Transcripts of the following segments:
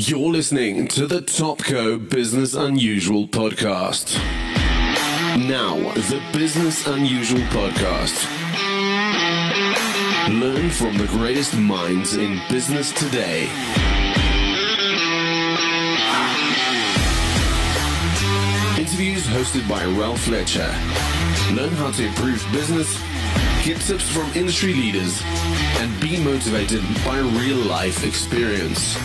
You're listening to the Topco Business Unusual podcast. Now, the Business Unusual podcast. Learn from the greatest minds in business today. Interviews hosted by Ralph Fletcher. Learn how to improve business, get tips from industry leaders, and be motivated by real life experience.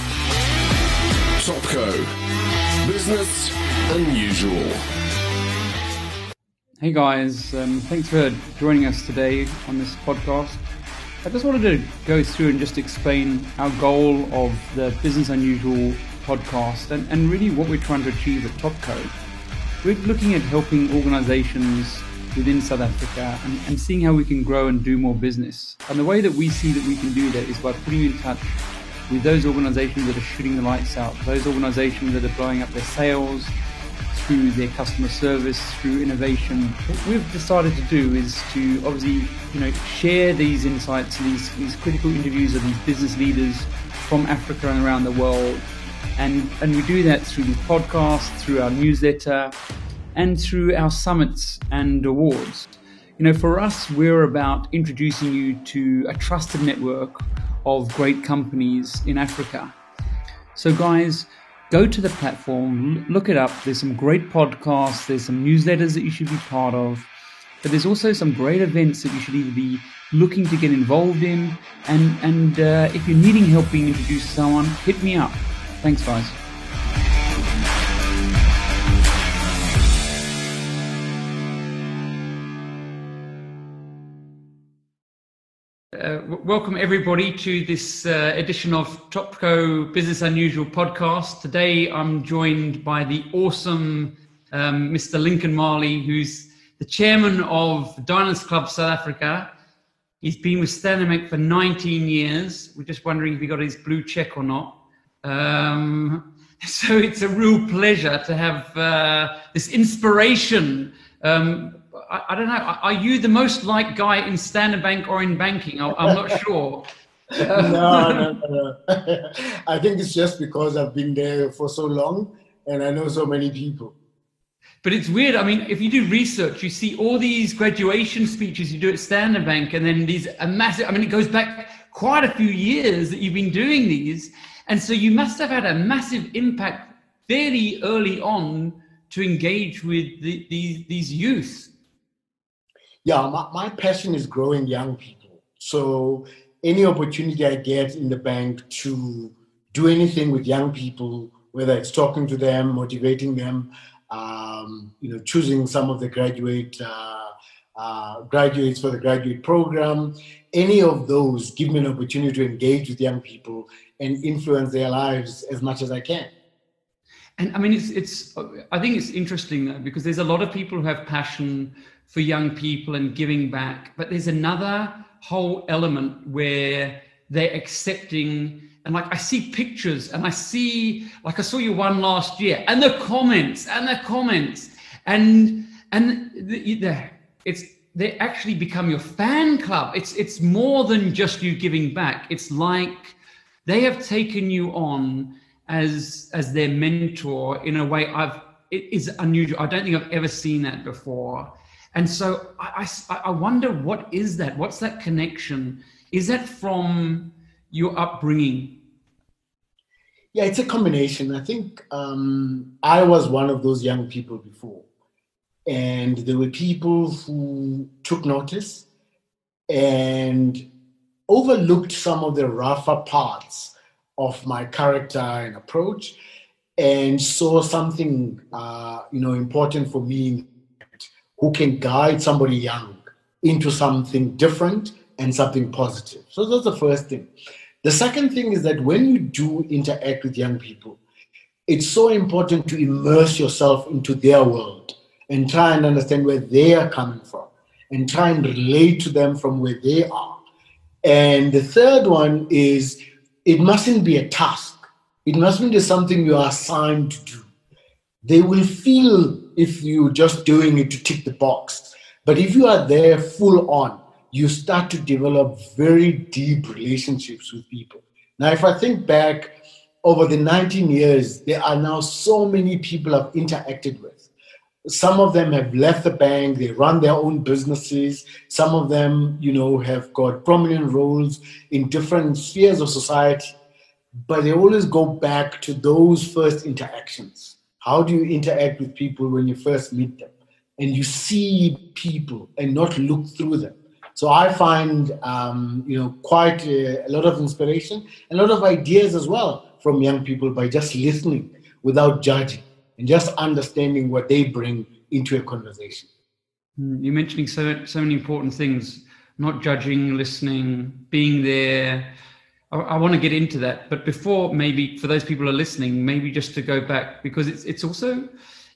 Business Unusual. Hey guys, um, thanks for joining us today on this podcast. I just wanted to go through and just explain our goal of the Business Unusual podcast and, and really what we're trying to achieve at Topco. We're looking at helping organizations within South Africa and, and seeing how we can grow and do more business. And the way that we see that we can do that is by putting in touch with those organizations that are shooting the lights out, those organizations that are blowing up their sales through their customer service, through innovation. What we've decided to do is to obviously, you know, share these insights, these, these critical interviews of these business leaders from Africa and around the world. And, and we do that through the podcast, through our newsletter, and through our summits and awards. You know, for us, we're about introducing you to a trusted network of great companies in Africa. So, guys, go to the platform, look it up. There's some great podcasts, there's some newsletters that you should be part of, but there's also some great events that you should either be looking to get involved in. And, and uh, if you're needing help being introduced to someone, hit me up. Thanks, guys. Uh, welcome everybody to this uh, edition of Topco Business Unusual podcast. Today I'm joined by the awesome um, Mr. Lincoln Mali, who's the chairman of Diners Club South Africa. He's been with Standard for 19 years. We're just wondering if he got his blue check or not. Um, so it's a real pleasure to have uh, this inspiration um, I, I, don't know. Are you the most liked guy in Standard Bank or in banking? I, am not sure. no, no, no, no. I think it's just because I've been there for so long and I know so many people. But it's weird. I mean, if you do research, you see all these graduation speeches you do at Standard Bank, and then these a massive. I mean, it goes back quite a few years that you've been doing these, and so you must have had a massive impact fairly early on to engage with the, these these youth yeah, my, my passion is growing young people. So any opportunity I get in the bank to do anything with young people, whether it's talking to them, motivating them, um, you know, choosing some of the graduate uh, uh, graduates for the graduate program, any of those give me an opportunity to engage with young people and influence their lives as much as I can. And I mean, it's it's. I think it's interesting because there's a lot of people who have passion for young people and giving back. But there's another whole element where they're accepting and like I see pictures and I see like I saw you one last year and the comments and the comments and and the, the, it's they actually become your fan club. It's it's more than just you giving back. It's like they have taken you on as as their mentor in a way I've it is unusual. I don't think I've ever seen that before. And so I, I, I wonder what is that? What's that connection? Is that from your upbringing? Yeah, it's a combination. I think um, I was one of those young people before. And there were people who took notice and overlooked some of the rougher parts of my character and approach and saw something uh, you know important for me who can guide somebody young into something different and something positive. So that's the first thing. The second thing is that when you do interact with young people, it's so important to immerse yourself into their world and try and understand where they are coming from and try and relate to them from where they are. And the third one is it mustn't be a task. It mustn't be something you are assigned to do. They will feel if you're just doing it to tick the box. But if you are there full on, you start to develop very deep relationships with people. Now, if I think back over the 19 years, there are now so many people I've interacted with. Some of them have left the bank, they run their own businesses. Some of them, you know, have got prominent roles in different spheres of society. But they always go back to those first interactions. How do you interact with people when you first meet them? And you see people and not look through them. So I find, um, you know, quite a, a lot of inspiration, a lot of ideas as well from young people by just listening without judging and just understanding what they bring into a conversation. Mm, You're mentioning so so many important things: not judging, listening, being there. I, I want to get into that, but before, maybe for those people who are listening, maybe just to go back because it's it's also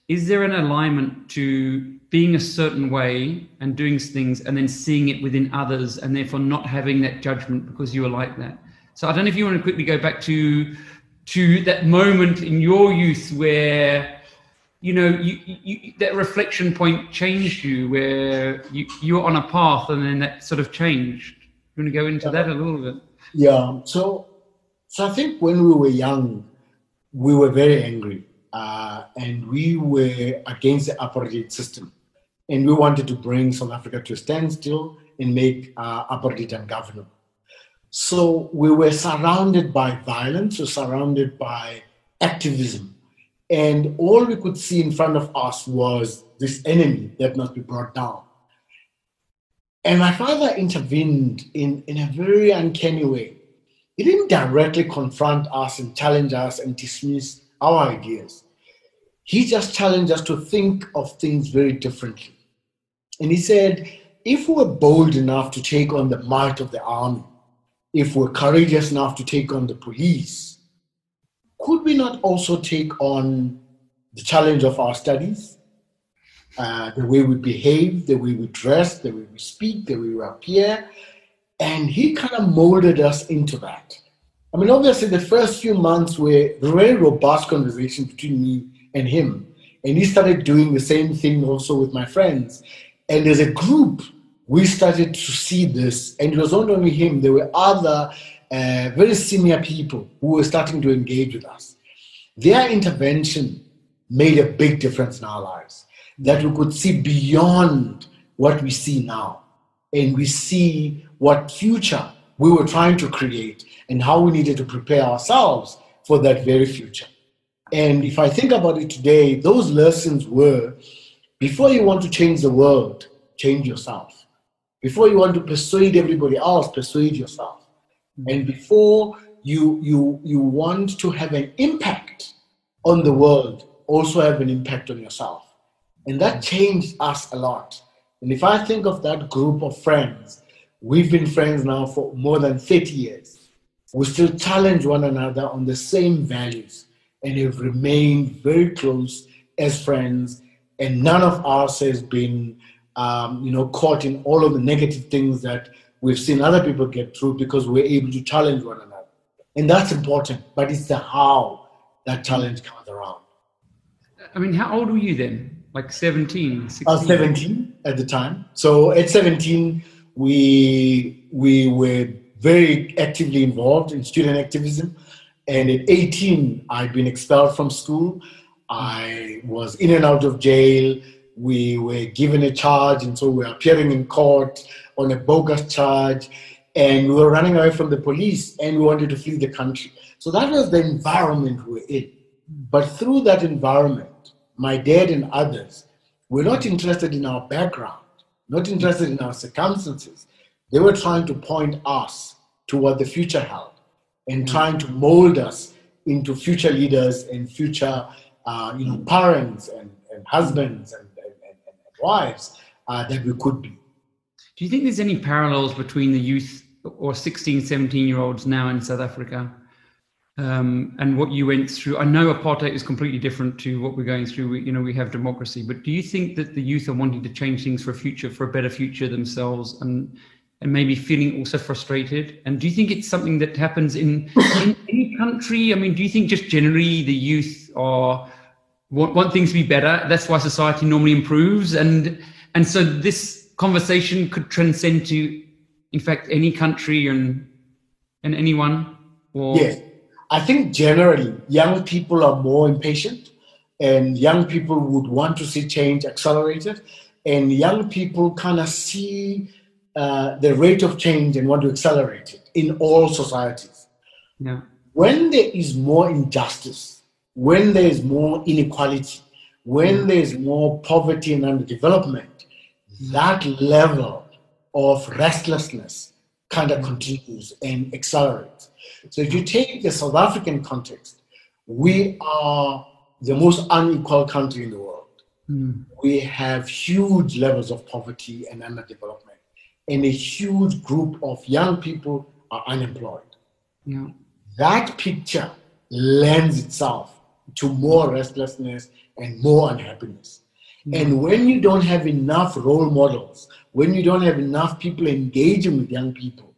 is there an alignment to being a certain way and doing things and then seeing it within others and therefore not having that judgment because you are like that? So i don't know if you want to quickly go back to to that moment in your youth where you know you, you that reflection point changed you where you you were on a path and then that sort of changed. You want to go into that a little bit Yeah. So, so I think when we were young, we were very angry, uh, and we were against the apartheid system, and we wanted to bring South Africa to a standstill and make uh, apartheid ungovernable. So we were surrounded by violence, we were surrounded by activism, and all we could see in front of us was this enemy that must be brought down. And my father intervened in, in a very uncanny way. He didn't directly confront us and challenge us and dismiss our ideas. He just challenged us to think of things very differently. And he said, if we're bold enough to take on the might of the army, if we're courageous enough to take on the police, could we not also take on the challenge of our studies, uh, the way we behave, the way we dress, the way we speak, the way we appear. And he kind of molded us into that. I mean, obviously, the first few months were very robust conversation between me and him. And he started doing the same thing also with my friends. And as a group, we started to see this. And it was not only him, there were other uh, very senior people who were starting to engage with us. Their intervention made a big difference in our lives that we could see beyond what we see now. And we see what future we were trying to create and how we needed to prepare ourselves for that very future. And if i think about it today those lessons were before you want to change the world change yourself. Before you want to persuade everybody else persuade yourself. And before you you you want to have an impact on the world also have an impact on yourself and that changed us a lot. And if I think of that group of friends, we've been friends now for more than 30 years. We still challenge one another on the same values and have remained very close as friends. And none of us has been, um, you know, caught in all of the negative things that we've seen other people get through because we're able to challenge one another. And that's important, but it's the how that challenge comes around. i mean how old were you then like 17 16? I was 17 at the time. So at 17, we we were very actively involved in student activism. And at 18, I'd been expelled from school. I was in and out of jail. We were given a charge, and so we were appearing in court on a bogus charge. And we were running away from the police, and we wanted to flee the country. So that was the environment we were in. But through that environment, my dad and others were not interested in our background, not interested in our circumstances. They were trying to point us to what the future held and trying to mold us into future leaders and future uh, you know, parents and, and husbands and, and, and, and wives uh, that we could be. Do you think there's any parallels between the youth or 16, 17 year olds now in South Africa um, and what you went through? I know apartheid is completely different to what we're going through. We, you know, we have democracy, but do you think that the youth are wanting to change things for a future, for a better future themselves, and and maybe feeling also frustrated? And do you think it's something that happens in, in any country? I mean, do you think just generally the youth are want, want things to be better? That's why society normally improves, and and so this conversation could transcend to, in fact, any country and and anyone. Or Yes, I think generally young people are more impatient and young people would want to see change accelerated and young people kind of see uh, the rate of change and want to accelerate it in all societies. Yeah. When there is more injustice, when there is more inequality, when there is more poverty and underdevelopment, that level of restlessness kind of continues and accelerates. So if you take the South African context, we are the most unequal country in the world. Mm. We have huge levels of poverty and underdevelopment, and a huge group of young people are unemployed. Yeah. That picture lends itself to more restlessness and more unhappiness. And when you don't have enough role models, when you don't have enough people engaging with young people,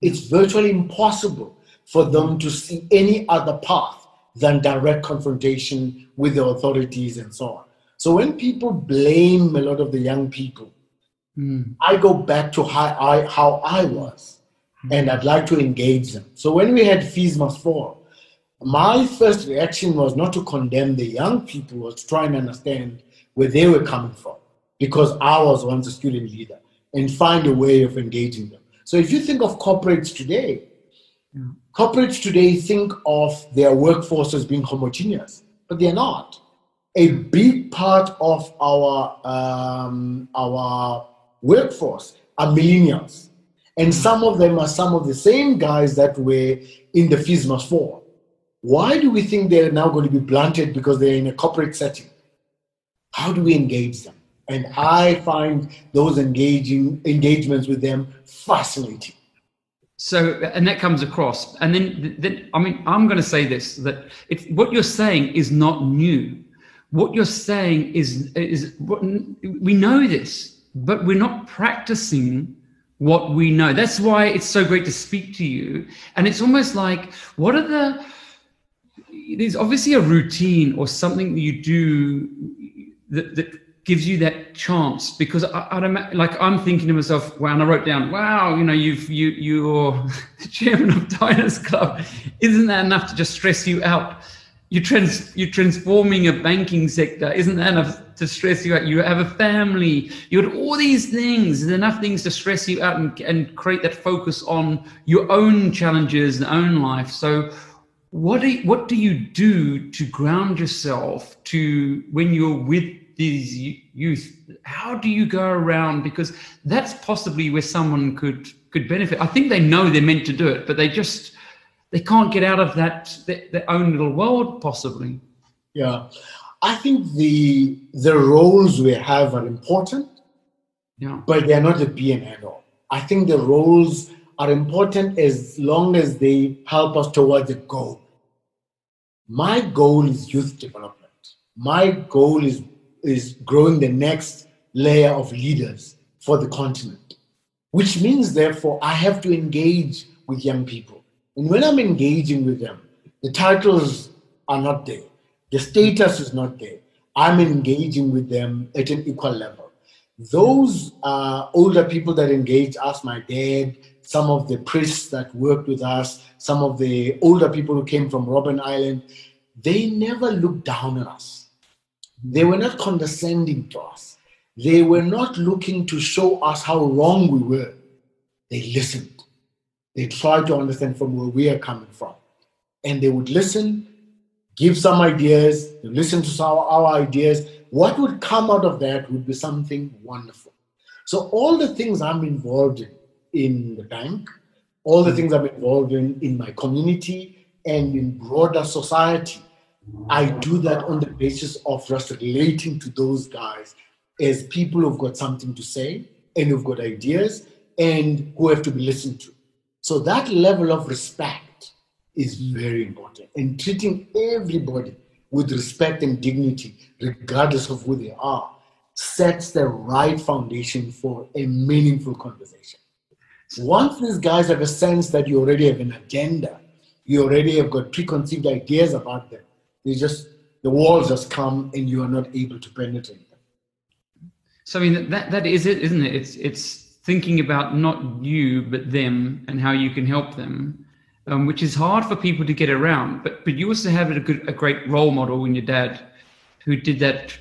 it's virtually impossible for them to see any other path than direct confrontation with the authorities and so on. So when people blame a lot of the young people, Mm. I go back to how I, how I was, and I'd like to engage them. So when we had Fees Must Fall, my first reaction was not to condemn the young people, was to try and understand where they were coming from, because I was once a student leader, and find a way of engaging them. So if you think of corporates today. Corporates today think of their workforce as being homogeneous, but they're not. A big part of our um, our workforce are millennials, and some of them are some of the same guys that were in the must fall. Why do we think they're now going to be blunted because they're in a corporate setting? How do we engage them? And I find those engaging engagements with them fascinating. So, and that comes across. And then, then I mean, I'm going to say this that it's, what you're saying is not new. What you're saying is, is what, we know this, but we're not practicing what we know. That's why it's so great to speak to you. And it's almost like, what are the, there's obviously a routine or something that you do that, that gives you that chance because I, I don't like I'm thinking to myself wow and I wrote down wow you know you've you you're chairman of Diners Club. Isn't that enough to just stress you out? You're trans you're transforming a banking sector. Isn't that enough to stress you out? You have a family. You had all these things. There's enough things to stress you out and, and create that focus on your own challenges and own life. So what do you, what do you do to ground yourself to when you're with these youth how do you go around because that's possibly where someone could could benefit i think they know they're meant to do it but they just they can't get out of that their, their own little world possibly Yeah, I think the the roles we have are important, yeah but they're not the be and end all. I think the roles are important as long as they help us towards a goal. My goal is youth development. My goal is is growing the next layer of leaders for the continent, which means therefore I have to engage with young people. And when I'm engaging with them, the titles are not there, the status is not there. I'm engaging with them at an equal level. Those uh, older people that engage us, my dad, some of the priests that worked with us, some of the older people who came from Robben Island, they never looked down on us. They were not condescending to us. They were not looking to show us how wrong we were. They listened. They tried to understand from where we are coming from. And they would listen, give some ideas, listen to our, our ideas. What would come out of that would be something wonderful. So, all the things I'm involved in in the bank, all the mm. things I'm involved in in my community and in broader society, I do that on the basis of just relating to those guys as people who've got something to say and who've got ideas and who have to be listened to. So that level of respect is very important. And treating everybody with respect and dignity, regardless of who they are, sets the right foundation for a meaningful conversation. Once these guys have a sense that you already have an agenda, you already have got preconceived ideas about them, they just the walls just come and you are not able to penetrate them. so i mean that that is it isn't it it's it's thinking about not you but them and how you can help them um, which is hard for people to get around. But but you also have a good a great role model in your dad, who did that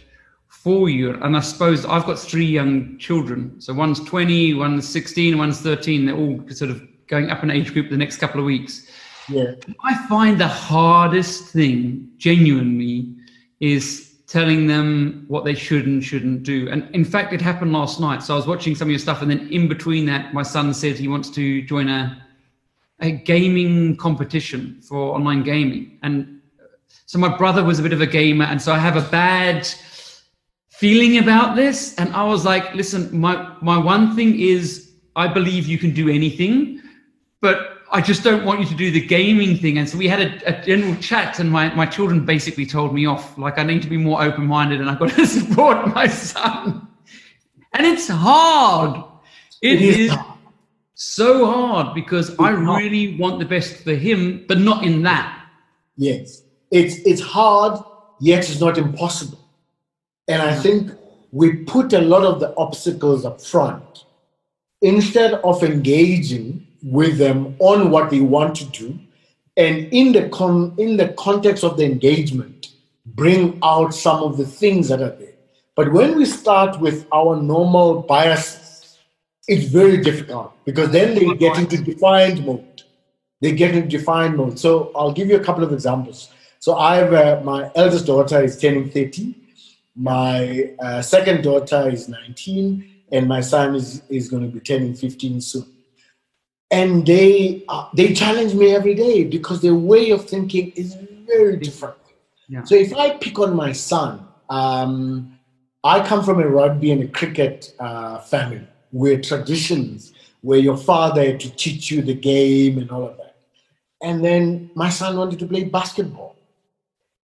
for you. And I suppose I've got three young children. So one's 20, one's 16, one's 13. They're all sort of going up in age group the next couple of weeks. Yeah. I find the hardest thing, genuinely, is telling them what they should and shouldn't do. And in fact, it happened last night. So I was watching some of your stuff, and then in between that, my son said he wants to join a a gaming competition for online gaming. And uh, so my brother was a bit of a gamer, and so I have a bad feeling about this. And I was like, listen, my my one thing is I believe you can do anything, but I just don't want you to do the gaming thing. And so we had a, a, general chat, and my, my children basically told me off. Like, I need to be more open minded and I've got to support my son. And it's hard. It is hard. so hard because I really want the best for him, but not in that. Yes. It's, it's hard, yet it's not impossible. And I mm. think we put a lot of the obstacles up front instead of engaging with them on what they want to do. And in the con- in the context of the engagement bring out some of the things that are there. But when we start with our normal biases it's very difficult because then they get into defined mode. They get into defined mode. So i'll give you a couple of examples. So i have uh, my eldest daughter is turning 30 my uh, second daughter is 19 and my son is, is going to be turning 15 soon and they uh, they challenge me every day because their way of thinking is very different. Yeah. So if I pick on my son, um, I come from a rugby and a cricket uh, family where traditions, where your father had to teach you the game and all of that, and then my son wanted to play basketball.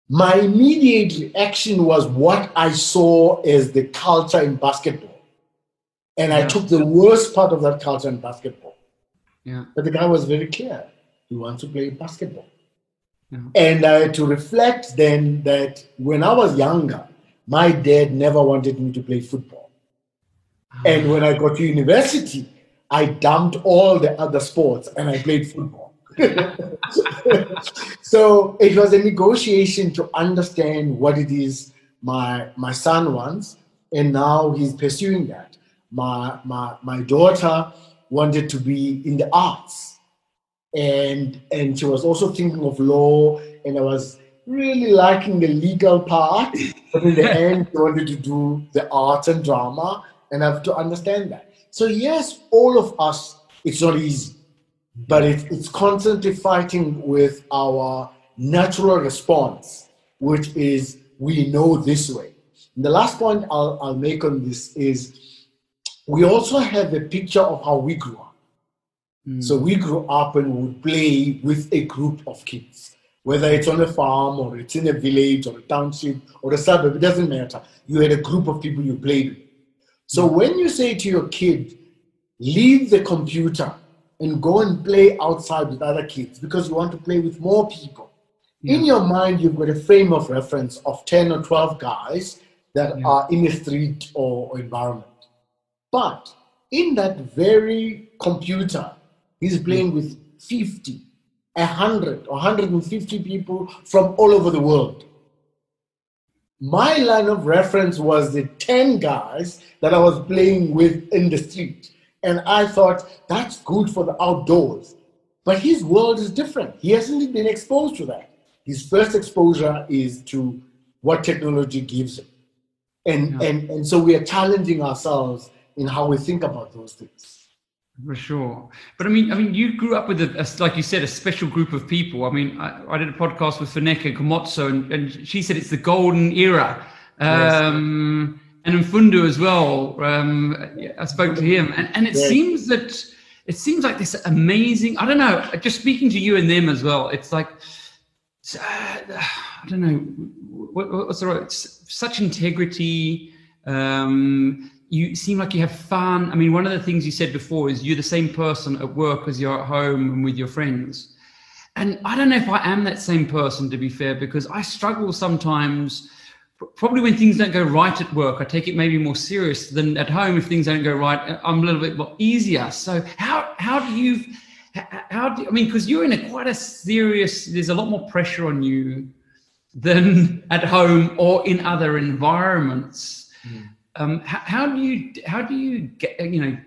My immediate reaction was what I saw as the culture in basketball, and yeah. I took the worst part of that culture in basketball yeah. But the guy was very clear. He wants to play basketball. Yeah. And I had to reflect then that when I was younger, my dad never wanted me to play football. Oh. And when I got to university, I dumped all the other sports and I played football. so it was a negotiation to understand what it is my my son wants, and now he's pursuing that. My my my daughter wanted to be in the arts. And, and she was also thinking of law, and I was really liking the legal part. But in the end, she wanted to do the arts and drama, and I have to understand that. So, yes, all of us, it's not easy, but it, it's constantly fighting with our natural response, which is we know this way. And the last point I'll, I'll make on this is we also have a picture of how we grew up. Mm. So we grew up and would play with a group of kids, whether it's on a farm or it's in a village or a township or a suburb, it doesn't matter. You had a group of people you played with. So mm. when you say to your kid, leave the computer and go and play outside with other kids because you want to play with more people. Yeah. In your mind, you've got a frame of reference of 10 or 12 guys that yeah. are in the street or, or environment. But in that very computer, he's playing with 50, 100, 150 people from all over the world. My line of reference was the 10 guys that I was playing with in the street. And I thought, that's good for the outdoors. But his world is different. He hasn't been exposed to that. His first exposure is to what technology gives him. And, yeah. and, and so we are challenging ourselves in how we think about those things. For sure, but I mean, I mean, you grew up with a, a like you said, a special group of people. I mean, I, I did a podcast with Funeka Komotso, and, and, she said it's the golden era. Um, yes. And as well. Um, I spoke to him, and, and it yes. seems that it seems like this amazing. I don't know. Just speaking to you and them as well, it's like uh, I don't know what, what's the right. Such integrity. Um, you seem like you have fun. I mean, one of the things you said before is you're the same person at work as you're at home and with your friends. And I don't know if I am that same person, to be fair, because I struggle sometimes. Probably when things don't go right at work, I take it maybe more serious than at home. If things don't go right, I'm a little bit more easier. So how how do you how do I mean? Because you're in a quite a serious. There's a lot more pressure on you than at home or in other environments. Mm. Um, how, how, do you how do you get you know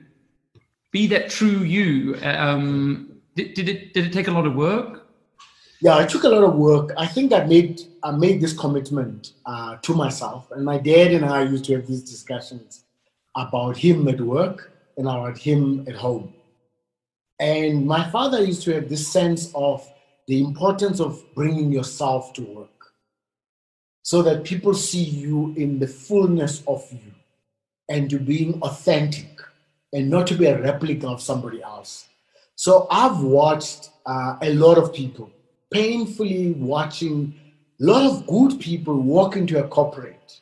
be that true you? Um, did, did it did it take a lot of work? Yeah, it took a lot of work. I think I made I made this commitment uh, to myself, and my dad and I used to have these discussions about him at work and about him at home. And my father used to have this sense of the importance of bringing yourself to work so that people see you in the fullness of you and to being authentic and not to be a replica of somebody else. So I've watched uh, a lot of people painfully watching a lot of good people walk into a corporate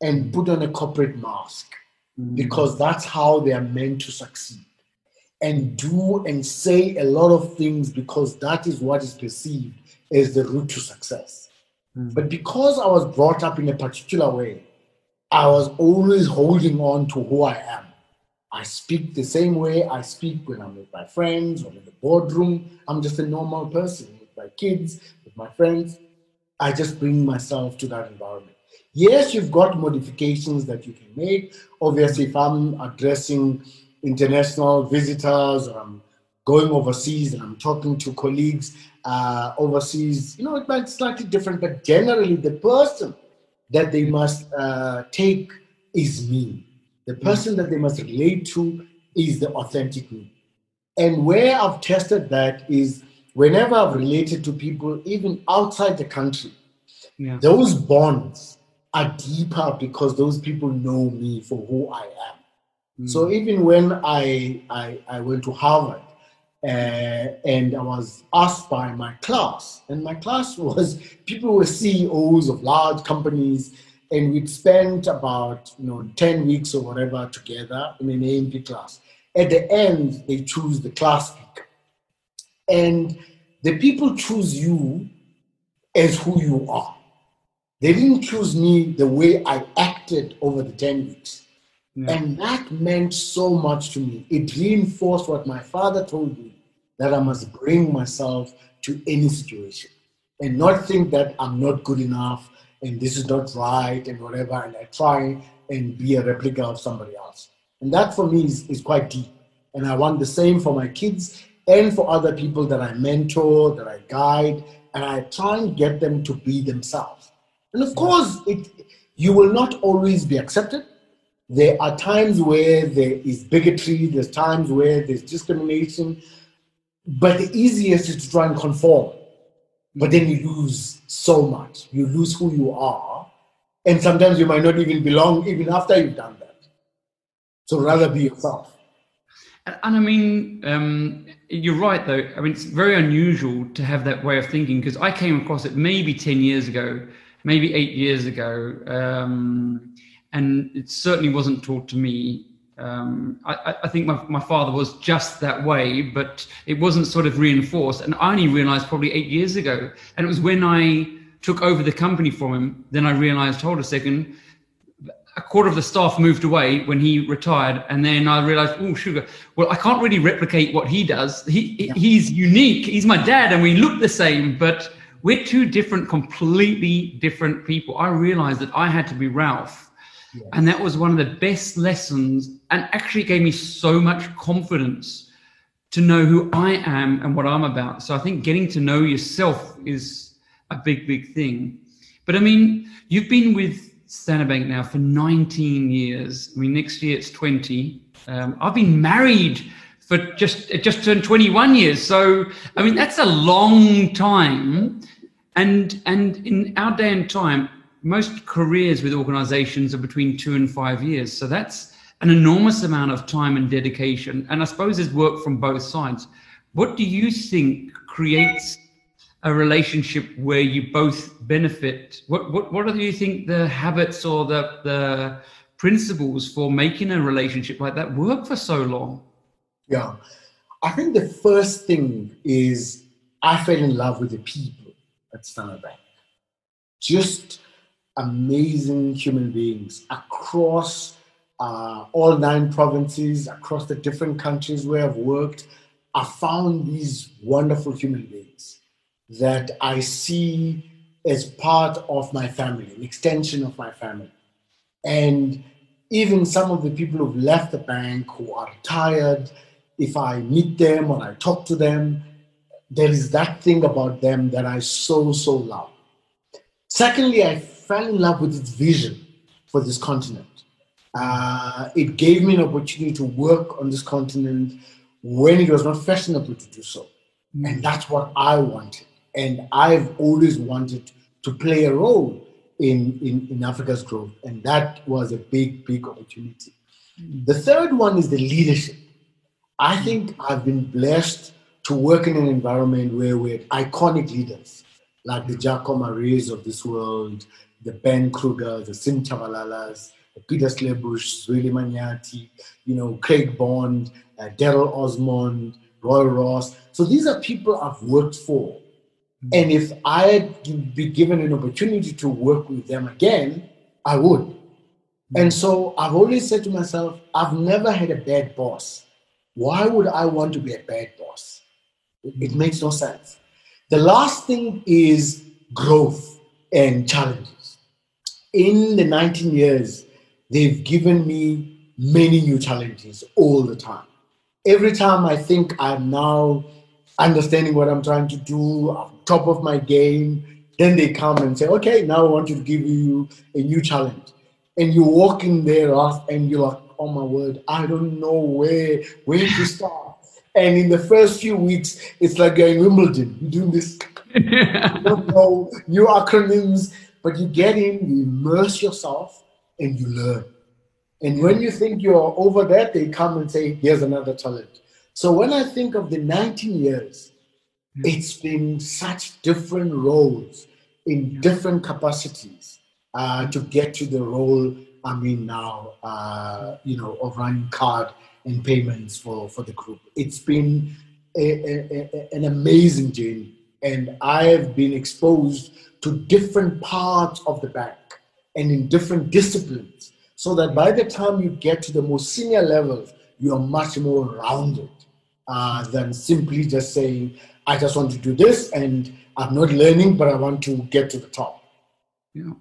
and put on a corporate mask mm. because that's how they are meant to succeed and do and say a lot of things because that is what is perceived as the route to success. Mm. But because I was brought up in a particular way, I was always holding on to who I am. I speak the same way I speak when I'm with my friends or in the boardroom. I'm just a normal person with my kids, with my friends. I just bring myself to that environment. Yes, you've got modifications that you can make. Obviously, if I'm addressing international visitors or I'm going overseas and I'm talking to colleagues uh, overseas, you know, it might be slightly different, but generally the person that they must uh, take is me. The mm. person that they must relate to is the authentic me. And where I've tested that is whenever I've related to people, even outside the country, yeah. those bonds are deeper because those people know me for who I am. Mm. So even when I, I, I went to Harvard, uh, and I was asked by my class, and my class was people were CEOs of large companies, and we'd spent about you know 10 weeks or whatever together in an AMP class. At the end, they choose the class speaker. And the people choose you as who you are. They didn't choose me the way I acted over the 10 weeks. Yeah. And that meant so much to me. It reinforced what my father told me that I must bring myself to any situation and not think that I'm not good enough and this is not right and whatever. And I try and be a replica of somebody else. And that for me is, is quite deep. And I want the same for my kids and for other people that I mentor, that I guide, and I try and get them to be themselves. And of course, it, you will not always be accepted there are times where there is bigotry, there's times where there's discrimination, but the easiest is to try and conform. But then you lose so much. You lose who you are, and sometimes you might not even belong even after you've done that. So rather be yourself. And, and I mean, um, you're right, though. I mean, it's very unusual to have that way of thinking because I came across it maybe 10 years ago, maybe eight years ago. Um, and it certainly wasn't taught to me. Um, I, I, think my, my father was just that way, but it wasn't sort of reinforced. And I only realized probably eight years ago. And it was when I took over the company from him, then I realized, hold a second, a quarter of the staff moved away when he retired. And then I realized, oh, sugar, well, I can't really replicate what he does. He, yeah. He's unique. He's my dad, and we look the same, but we're two different, completely different people. I realized that I had to be Ralph and that was one of the best lessons and actually gave me so much confidence to know who I am and what I'm about. So I think getting to know yourself is a big, big thing. But I mean, you've been with Standard Bank now for 19 years. I mean, next year it's 20. Um, I've been married for just it just turned 21 years. So I mean, that's a long time. And and in our day and time, most careers with organizations are between two and five years. So that's an enormous amount of time and dedication. And I suppose there's work from both sides. What do you think creates a relationship where you both benefit? What, what, what do you think the habits or the, the principles for making a relationship like that work for so long? Yeah. I think the first thing is I fell in love with the people at Standard Bank. Just amazing human beings across uh, all nine provinces, across the different countries where I've worked. I found these wonderful human beings that I see as part of my family, an extension of my family. And even some of the people who've left the bank who are retired, if I meet them or I talk to them, there is that thing about them that I so, so love. Secondly, I fell in love with its vision for this continent. Uh, it gave me an opportunity to work on this continent when it was not fashionable to do so. Mm. And that's what I wanted. And I've always wanted to play a role in, in, in Africa's growth. And that was a big, big opportunity. Mm. The third one is the leadership. I think I've been blessed to work in an environment where we're iconic leaders like the Jacko Marees of this world, the Ben Kruger, the Sim Tshabalala's, the Peter Schlebusch, Zweli Manyathi, you know, Craig Bond, uh, Daryl Osmond, Roy Ross. So these are people I've worked for. Mm-hmm. And if I had be given an opportunity to work with them again, I would. Mm-hmm. And so I've always said to myself, I've never had a bad boss. Why would I want to be a bad boss? It makes no sense. The last thing is growth and challenges. In the 19 years, they've given me many new challenges all the time. Every time I think I'm now understanding what I'm trying to do, I'm top of my game, then they come and say, okay, now I want to give you a new challenge. And you walk in there and you're like, oh my word, I don't know where where to start. And in the first few weeks, it's like going Wimbledon. You're doing this, you don't know new acronyms, but you get in, you immerse yourself, and you learn. And when you think you're over that, they come and say, here's another challenge. So when I think of the 19 years, it's been such different roles in different capacities uh, to get to the role I'm in now, uh, you know, of running card and payments for, for the group. It's been a, a, a, an amazing journey. And I've been exposed to different parts of the bank and in different disciplines so that by the time you get to the most senior levels, you're much more rounded uh, than simply just saying, I just want to do this and I'm not learning, but I want to get to the top. Yeah.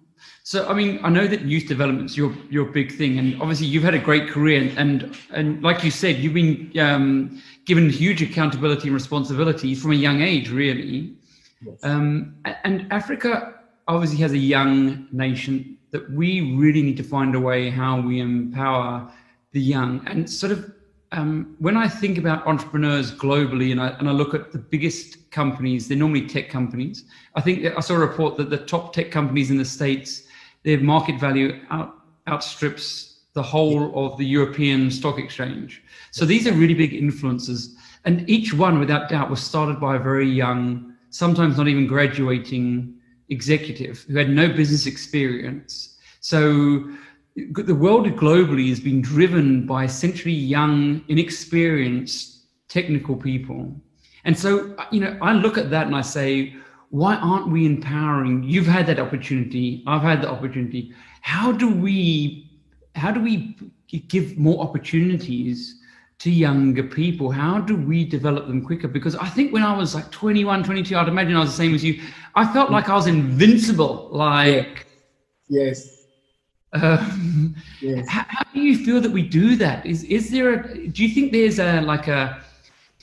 So, I mean, I know that youth development's your your big thing, and obviously you've had a great career, and and like you said, you've been um, given huge accountability and responsibility from a young age, really. Yes. Um, and Africa obviously has a young nation that we really need to find a way how we empower the young, and sort of um, when I think about entrepreneurs globally and I, and I look at the biggest companies, they're normally tech companies. I think I saw a report that the top tech companies in the States, their market value out, outstrips the whole of the European stock exchange. So these are really big influences. And each one, without doubt, was started by a very young, sometimes not even graduating executive who had no business experience. So the world globally has been driven by essentially young, inexperienced technical people. And so, uh, you know, I look at that and I say, why aren't we empowering? You've had that opportunity. I've had the opportunity. How do we, how do we give more opportunities to younger people? How do we develop them quicker? Because I think when I was like 21, 22, I'd imagine I was the same as you. I felt like I was invincible. Like, yes um, yes. how, how, do you feel that we do that? Is is there a? Do you think there's a like a,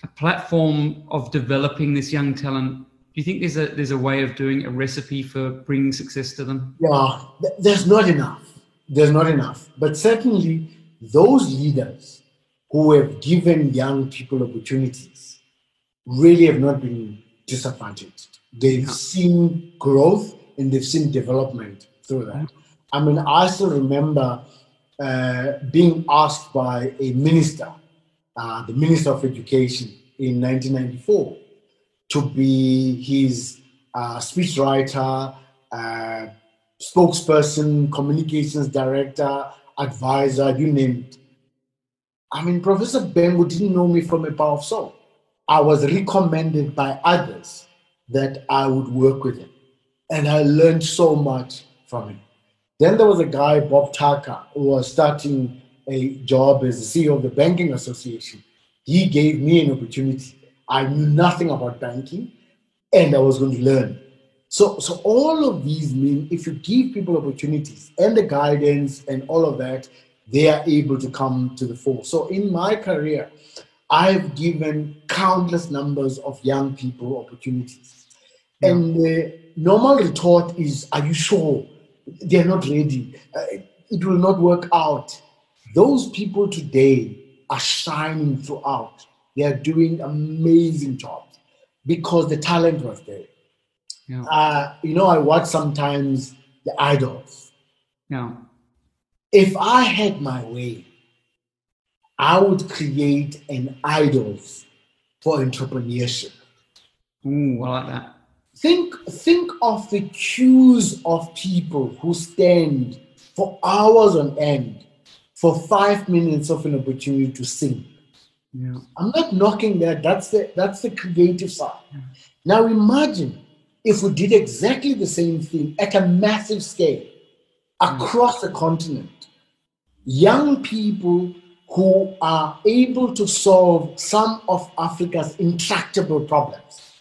a platform of developing this young talent? Do you think there's a there's a way of doing a recipe for bringing success to them? Yeah, there's not enough. There's not enough. But certainly, those leaders who have given young people opportunities really have not been disadvantaged. They've yeah. seen growth and they've seen development through that. I mean, I still remember uh, being asked by a minister, uh, the Minister of Education in 1994, to be his uh, speechwriter, uh, spokesperson, communications director, advisor, you name it. I mean, Professor Bengu didn't know me from a bar of soap. I was recommended by others that I would work with him. And I learned so much from him. Then there was a guy, Bob Tucker, who was starting a job as the CEO of the Banking Association. He gave me an opportunity. I knew nothing about banking and I was going to learn. So, so all of these mean if you give people opportunities and the guidance and all of that, they are able to come to the fore. So in my career, I've given countless numbers of young people opportunities. Yeah. And the normal retort is, Are you sure? They're not ready. Uh, it will not work out. Those people today are shining throughout. They are doing amazing jobs because the talent was there. Yeah. Uh, you know, I watch sometimes the idols. Yeah. If I had my way, I would create an idols for entrepreneurship. Ooh, I like that. Think think of the queues of people who stand for hours on end for five minutes of an opportunity to sing. Yeah. I'm not knocking that. That's the that's the creative side. Yeah. Now imagine if we did exactly the same thing at a massive scale mm. across the continent. Young people who are able to solve some of Africa's intractable problems.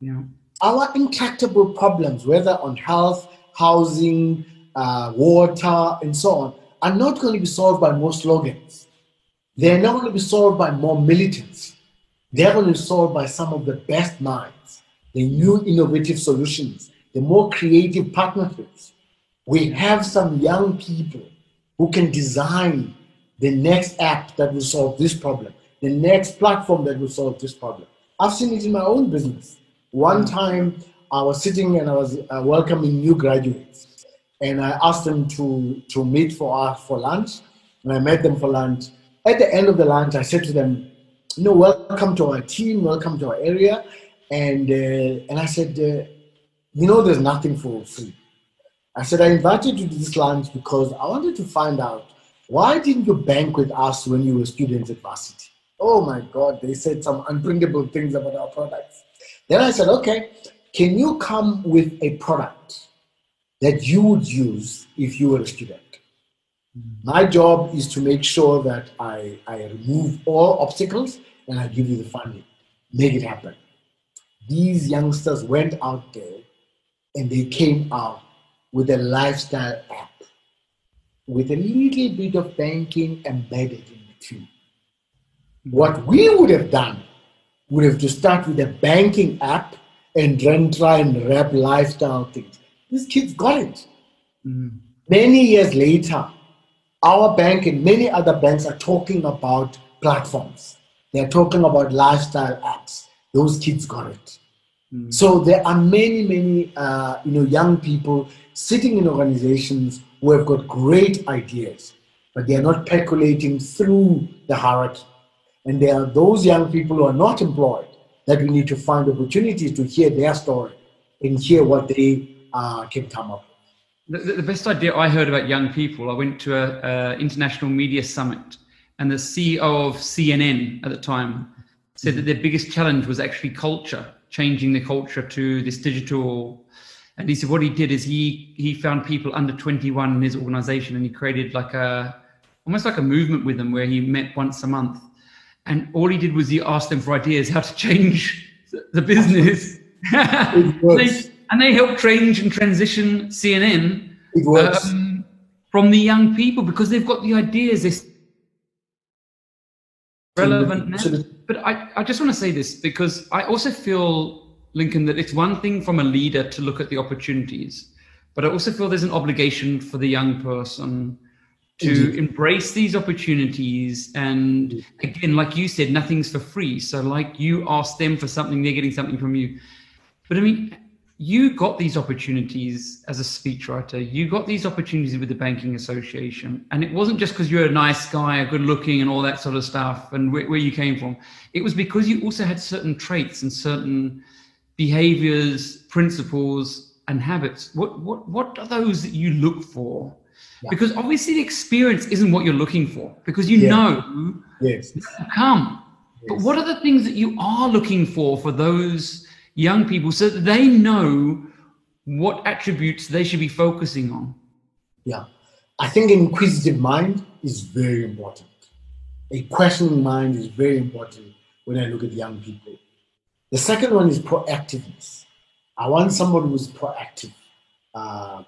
Yeah. Our intractable problems, whether on health, housing, uh, water, and so on, are not going to be solved by more slogans. They're not going to be solved by more militants. They're going to be solved by some of the best minds, the new innovative solutions, the more creative partnerships. We have some young people who can design the next app that will solve this problem, the next platform that will solve this problem. I've seen it in my own business. One time I was sitting and I was uh, welcoming new graduates, and I asked them to, to meet for us for lunch, and I met them for lunch. At the end of the lunch, I said to them, you know, welcome to our team, welcome to our area. And, uh, and I said, uh, you know, there's nothing for free. I said, I invited you to this lunch because I wanted to find out why didn't you bank with us when you were students at varsity? Oh my God, they said some unprintable things about our products. Then I said, okay, can you come with a product that you would use if you were a student? Hmm. My job is to make sure that I, I remove all obstacles and I give you the funding. Make it happen. These youngsters went out there and they came out with a lifestyle app with a little bit of banking embedded in between. What we would have done would have to start with a banking app and then try and wrap lifestyle things. These kids got it. Mm. Many years later, our bank and many other banks are talking about platforms. They're talking about lifestyle apps. Those kids got it. Mm. So there are many, many, uh, you know, young people sitting in organizations who have got great ideas, but they are not percolating through the hierarchy. And there are those young people who are not employed that we need to find opportunities to hear their story and hear what they uh, can come up with. The, the, best idea I heard about young people, I went to an international media summit, and the CEO of CNN at the time said that their biggest challenge was actually culture, changing the culture to this digital. And he said what he did is he he found people under 21 in his organization and he created like a almost like a movement with them where he met once a month. And all he did was he asked them for ideas how to change the business. And, they, and they helped change and transition cnn um, from the young people because they've got the ideas. This relevant now. But I, I just want to say this because i also feel Lincoln, that it's one thing from a leader to look at the opportunities, but I also feel there's an obligation for the young person to Indeed. embrace these opportunities. And again, like you said, nothing's for free. So, like you ask them for something, they're getting something from you. But I mean, you got these opportunities as a speechwriter. You got these opportunities with the Banking Association. And it wasn't just because you're a nice guy, a good looking, and all that sort of stuff, and where, where you came from. It was because you also had certain traits and certain behaviors, principles, and habits. What what what are those that you look for? Yeah. Because obviously the experience isn't what you're looking for because you yeah. know yes. come. Yes. But what are the things that you are looking for for those young people so that they know what attributes they should be focusing on? Yeah. I think an inquisitive mind is very important. a questioning mind is very important when I look at young people. The second one is proactiveness. I want somebody who's proactive. Uh,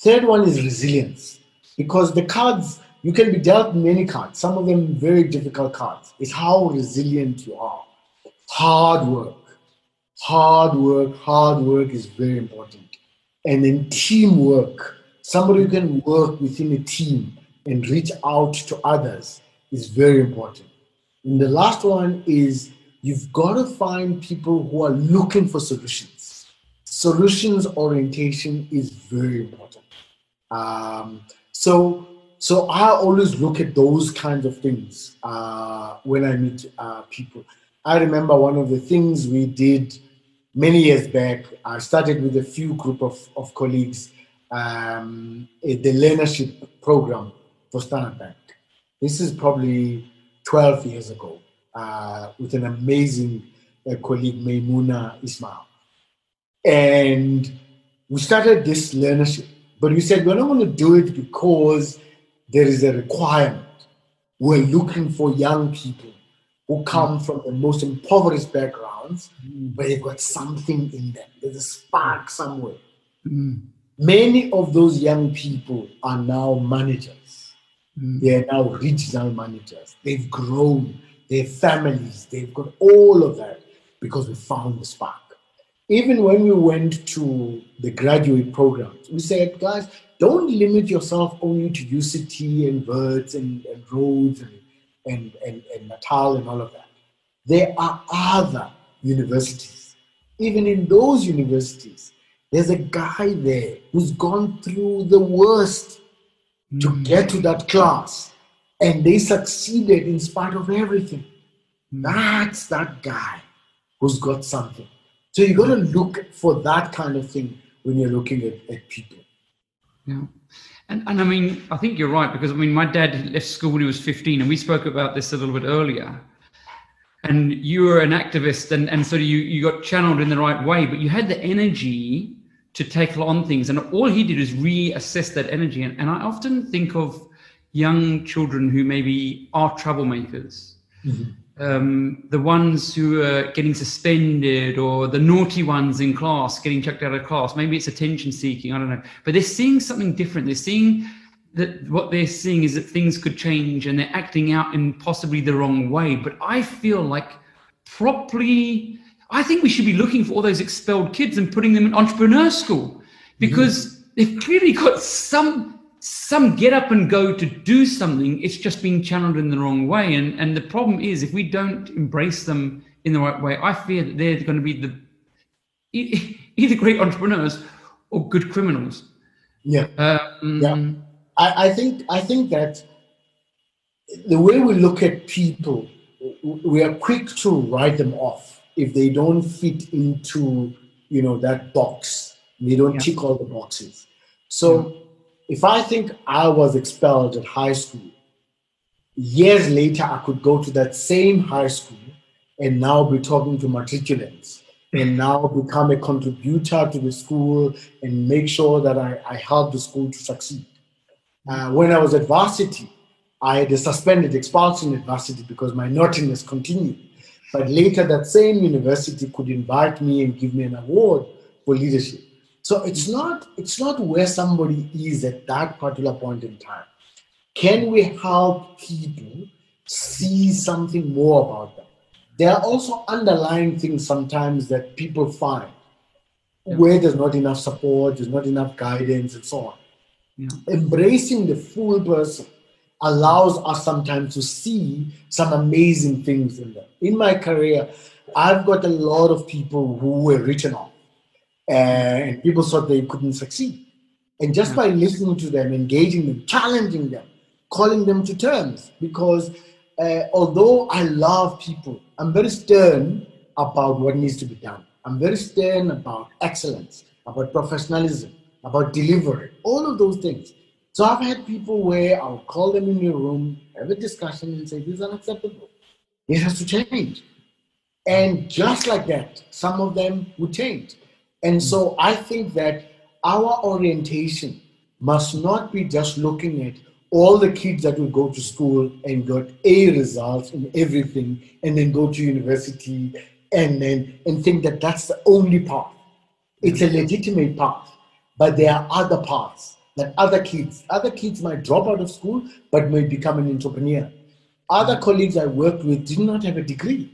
third one is resilience, because the cards you can be dealt many cards, some of them very difficult cards. It's how resilient you are. Hard work, hard work, hard work is very important. And then teamwork. Somebody who can work within a team and reach out to others is very important. And the last one is you've got to find people who are looking for solutions. Solutions orientation is very important. Um, so, so I always look at those kinds of things uh, when I meet uh, people. I remember one of the things we did many years back. I started with a few group of, of colleagues, um, the learnership program for Standard Bank. This is probably 12 years ago uh, with an amazing uh, colleague, Maimuna Ismail. And we started this learnership, but we said we're not going to do it because there is a requirement. We're looking for young people who come from the most impoverished backgrounds, mm. but they've got something in them. There's a spark somewhere. Mm. Many of those young people are now managers. They are now regional managers. They've grown, their families, they've got all of that because we found the spark. Even when we went to the graduate programs, we said, guys, don't limit yourself only to UCT and Wits and, and Rhodes and, and, and, and Natal and all of that. There are other universities. Even in those universities, there's a guy there who's gone through the worst mm. to get to that class and they succeeded in spite of everything. Mm. That's that guy who's got something. So you got to look for that kind of thing when you're looking at, at people. Yeah. And, and I mean, I think you're right because I mean, my dad left school when he was 15, and we spoke about this a little bit earlier. And you were an activist, and, and so you, you got channeled in the right way, but you had the energy to take on things. And all he did is reassess that energy. And, and I often think of young children who maybe are troublemakers. Mm-hmm um, the ones who are getting suspended or the naughty ones in class getting chucked out of class. Maybe it's attention seeking. I don't know. But they're seeing something different. They're seeing that what they're seeing is that things could change and they're acting out in possibly the wrong way. But I feel like properly, I think we should be looking for all those expelled kids and putting them in entrepreneur school because mm-hmm. they've clearly got some some get up and go to do something, it's just being channeled in the wrong way. And, and the problem is, if we don't embrace them in the right way, I fear that they're going to be the either great entrepreneurs or good criminals. Yeah. Um, yeah. I, I think I think that the way we look at people, we are quick to write them off if they don't fit into you know that box. They don't yeah. tick all the boxes. So. Yeah if I think I was expelled at high school, years later I could go to that same high school and now be talking to matriculants and now become a contributor to the school and make sure that I, I help the school to succeed. Uh, when I was at varsity, I had a suspended expulsion at varsity because my naughtiness continued. But later, that same university could invite me and give me an award for leadership. So it's not it's not where somebody is at that particular point in time. Can we help people see something more about them? There are also underlying things sometimes that people find yeah. where there's not enough support, there's not enough guidance, and so on. Yeah. Embracing the full person allows us sometimes to see some amazing things in them. In my career, I've got a lot of people who were written off and people thought they couldn't succeed. And just by listening to them, engaging them, challenging them, calling them to terms, because uh, although I love people, I'm very stern about what needs to be done. I'm very stern about excellence, about professionalism, about delivery, all of those things. So I've had people where I'll call them in your room, have a discussion, and say, This is unacceptable. This has to change. And just like that, some of them would change. And hmm. so I think that our orientation must not be just looking at all the kids that will go to school and got A results in everything and then go to university and then and think that that's the only path. It's a hmm. legitimate path, but there are other paths that other kids, other kids might drop out of school but may become an entrepreneur. Other hmm. colleagues I worked with did not have a degree.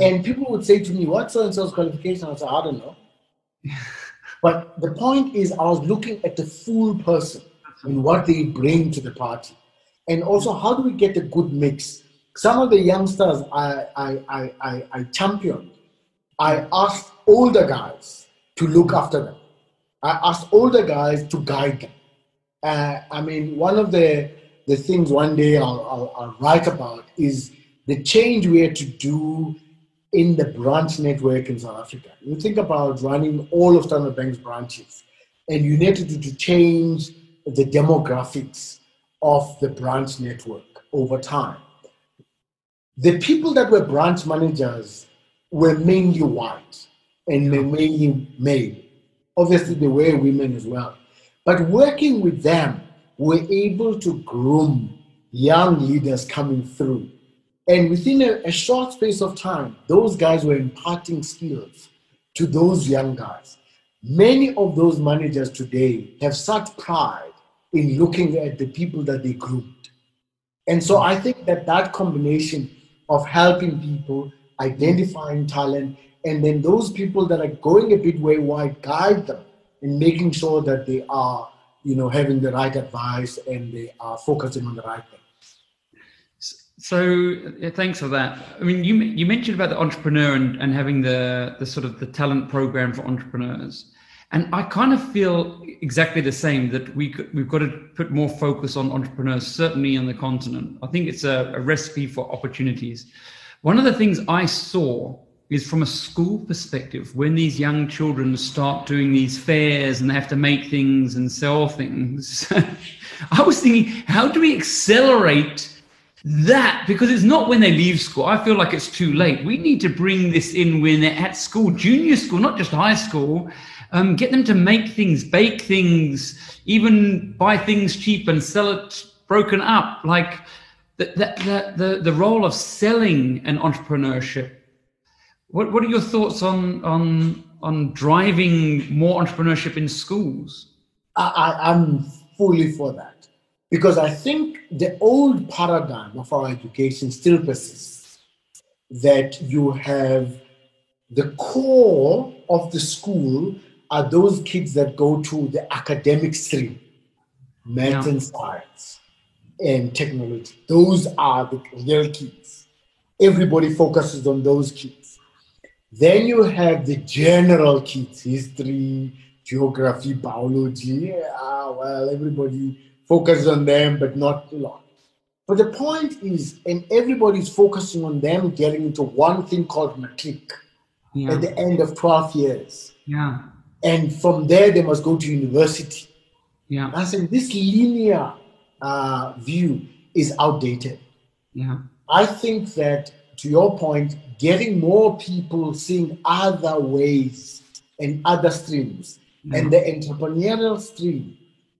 And people would say to me, What's so and so's qualification? I said, I don't know. But the point is, I was looking at the full person and what they bring to the party. And also, how do we get a good mix? Some of the youngsters I, I, I, I, I championed, I asked older guys to look after them. I asked older guys to guide them. Uh, I mean, one of the, the things one day I'll, I'll, I'll write about is the change we had to do in the branch network in South Africa. You think about running all of Standard Bank's branches, and you needed to, to change the demographics of the branch network over time. The people that were branch managers were mainly white and mainly male. Obviously, there were women as well. But working with them, we're able to groom young leaders coming through. And within a, a short space of time, those guys were imparting skills to those young guys. Many of those managers today have such pride in looking at the people that they groomed. And so I think that that combination of helping people, identifying talent, and then those people that are going a bit wayward, guide them in making sure that they are, you know, having the right advice and they are focusing on the right thing. So yeah, thanks for that. I mean, you you mentioned about the entrepreneur and, and having the the sort of the talent program for entrepreneurs. And I kind of feel exactly the same that we we've got to put more focus on entrepreneurs, certainly on the continent. I think it's a, a recipe for opportunities. One of the things I saw is from a school perspective, when these young children start doing these fairs and they have to make things and sell things, I was thinking, how do we accelerate that? Because it's not when they leave school. I feel like it's too late. We need to bring this in when they're at school, junior school, not just high school, um, get them to make things, bake things, even buy things cheap and sell it broken up. Like the, the, the, the role of selling and entrepreneurship. What, what are your thoughts on, on, on driving more entrepreneurship in schools? I, I'm fully for that because I think the old paradigm of our education still persists that you have the core of the school are those kids that go to the academic stream, math yeah. and science and technology. Those are the real kids. Everybody focuses on those kids. Then you have the general kids, history, geography, biology. Yeah, well, everybody focuses on them, but not a lot. But the point is, and everybody's focusing on them getting into one thing called matric yeah. at the end of 12 years. Yeah and from there they must go to university. Yeah. I said this linear uh, view is outdated. Yeah. I think that to your point, getting more people seeing other ways and other streams, yeah. and the entrepreneurial stream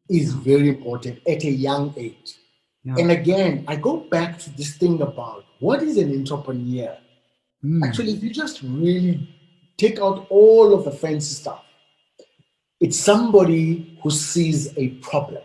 is very important at a young age. Yeah. And again, I go back to this thing about what is an entrepreneur. Mm. Actually, if you just really take out all of the fancy stuff, it's somebody who sees a problem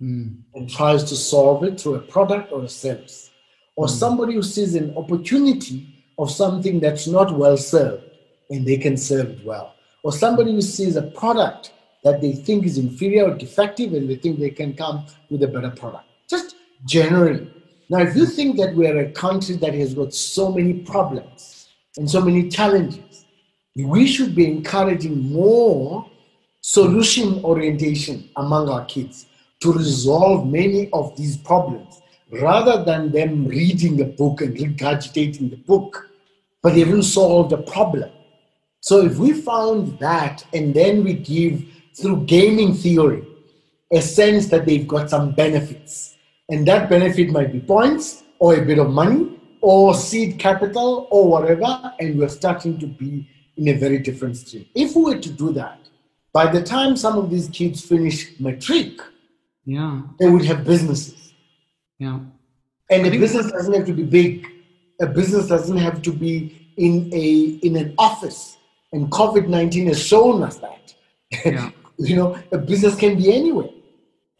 mm. and tries to solve it through a product or a service, or mm. somebody who sees an opportunity of something that's not well served and they can serve it well, or somebody who sees a product that they think is inferior or defective and they think they can come with a better product. Just generally. Now, if you think that we're a country that has got so many problems and so many challenges, we should be encouraging more solution orientation among our kids to resolve many of these problems rather than them reading a book and regurgitating the book, but they haven't solved the problem. So if we found that and then we give through gaming theory a sense that they've got some benefits, and that benefit might be points or a bit of money or seed capital or whatever, and we're starting to be in a very different stream. If we were to do that, by the time some of these kids finish matric, Yeah. They would have businesses. Yeah. And a business doesn't have to be big. A business doesn't have to be in a in an office. And COVID nineteen has shown us that. Yeah. you know, a business can be anywhere.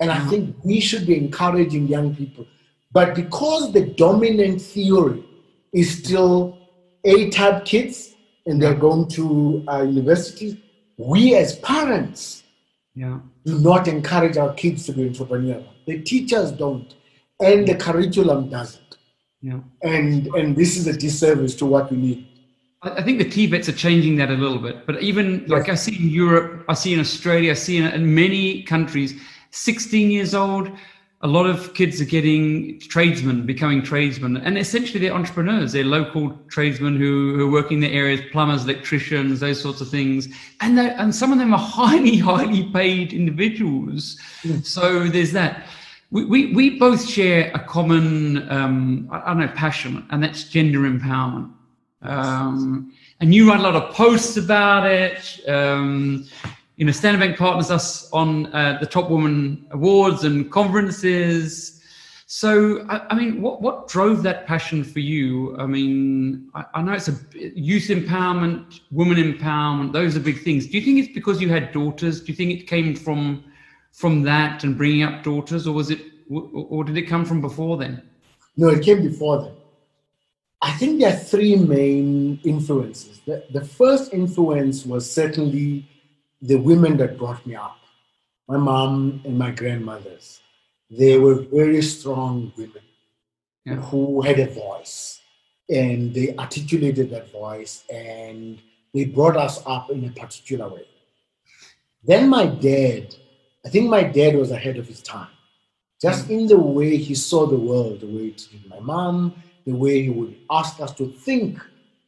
And I think we should be encouraging young people. But because the dominant theory is still A type kids and they're going to uh, universities, we as parents Yeah. do not encourage our kids to be entrepreneurial. The teachers don't, and the curriculum doesn't. Yeah. And and this is a disservice to what we need. I think the TVETs are changing that a little bit, but even like I see in Europe, I see in Australia, I see in, in many countries, 16 years old, a lot of kids are getting tradesmen, becoming tradesmen, and essentially they're entrepreneurs. They're local tradesmen who, who are working in their areas, plumbers, electricians, those sorts of things, and and some of them are highly, highly paid individuals. So there's that. We, we, we both share a common, um, I I don't know, passion, and that's gender empowerment. Um, and you write a lot of posts about it. Um, you know, Standard Bank partners us on uh, the Top Woman Awards and conferences. So, I, I mean, what, what drove that passion for you? I mean, I, I know it's a youth empowerment, women empowerment; those are big things. Do you think it's because you had daughters? Do you think it came from from that and bringing up daughters, or was it, or did it come from before then? No, it came before them. I think there are three main influences. The, the first influence was certainly the women that brought me up my mom and my grandmothers. They were very strong women Yeah. who had a voice and they articulated that voice and they brought us up in a particular way. Then my dad, I think my dad was ahead of his time, just mm. in the way he saw the world, the way he treated my mom, the way he would ask us to think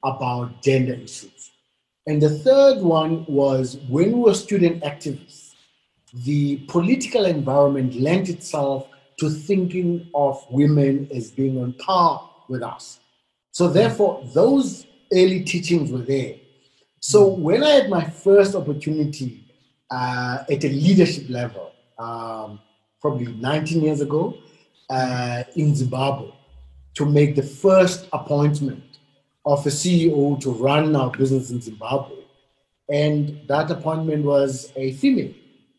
about gender issues. And the third one was when we were student activists, the political environment lent itself to thinking of women as being on par with us. So, therefore, those early teachings were there. So, when I had my first opportunity uh, at a leadership level, um, probably 19 years ago, uh, in Zimbabwe, to make the first appointment of a CEO to run our business in Zimbabwe. And that appointment was a female,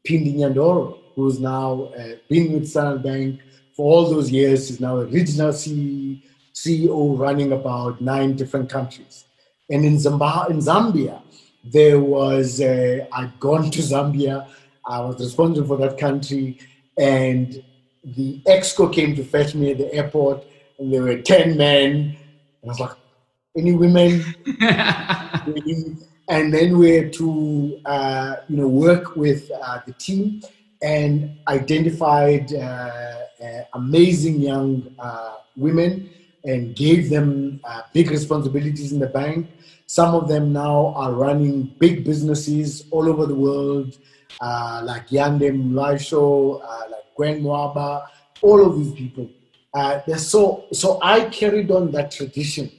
Pindi Nyandoro, who's now uh, been with Standard Bank for all those years. She's now a regional CEO running about nine different countries. And in, Zamba- in Zambia, there was, uh, I'd gone to Zambia, I was responsible for that country, and the EXCO came to fetch me at the airport, and there were 10 men. And I was like, any women? and then we had to uh, you know work with uh, the team and identified uh, uh, amazing young uh, women and gave them uh, big responsibilities in the bank. Some of them now are running big businesses all over the world, uh, like Yandem Laisho, uh, like Gwen Mwaba, all of these people. Uh, so so I carried on that tradition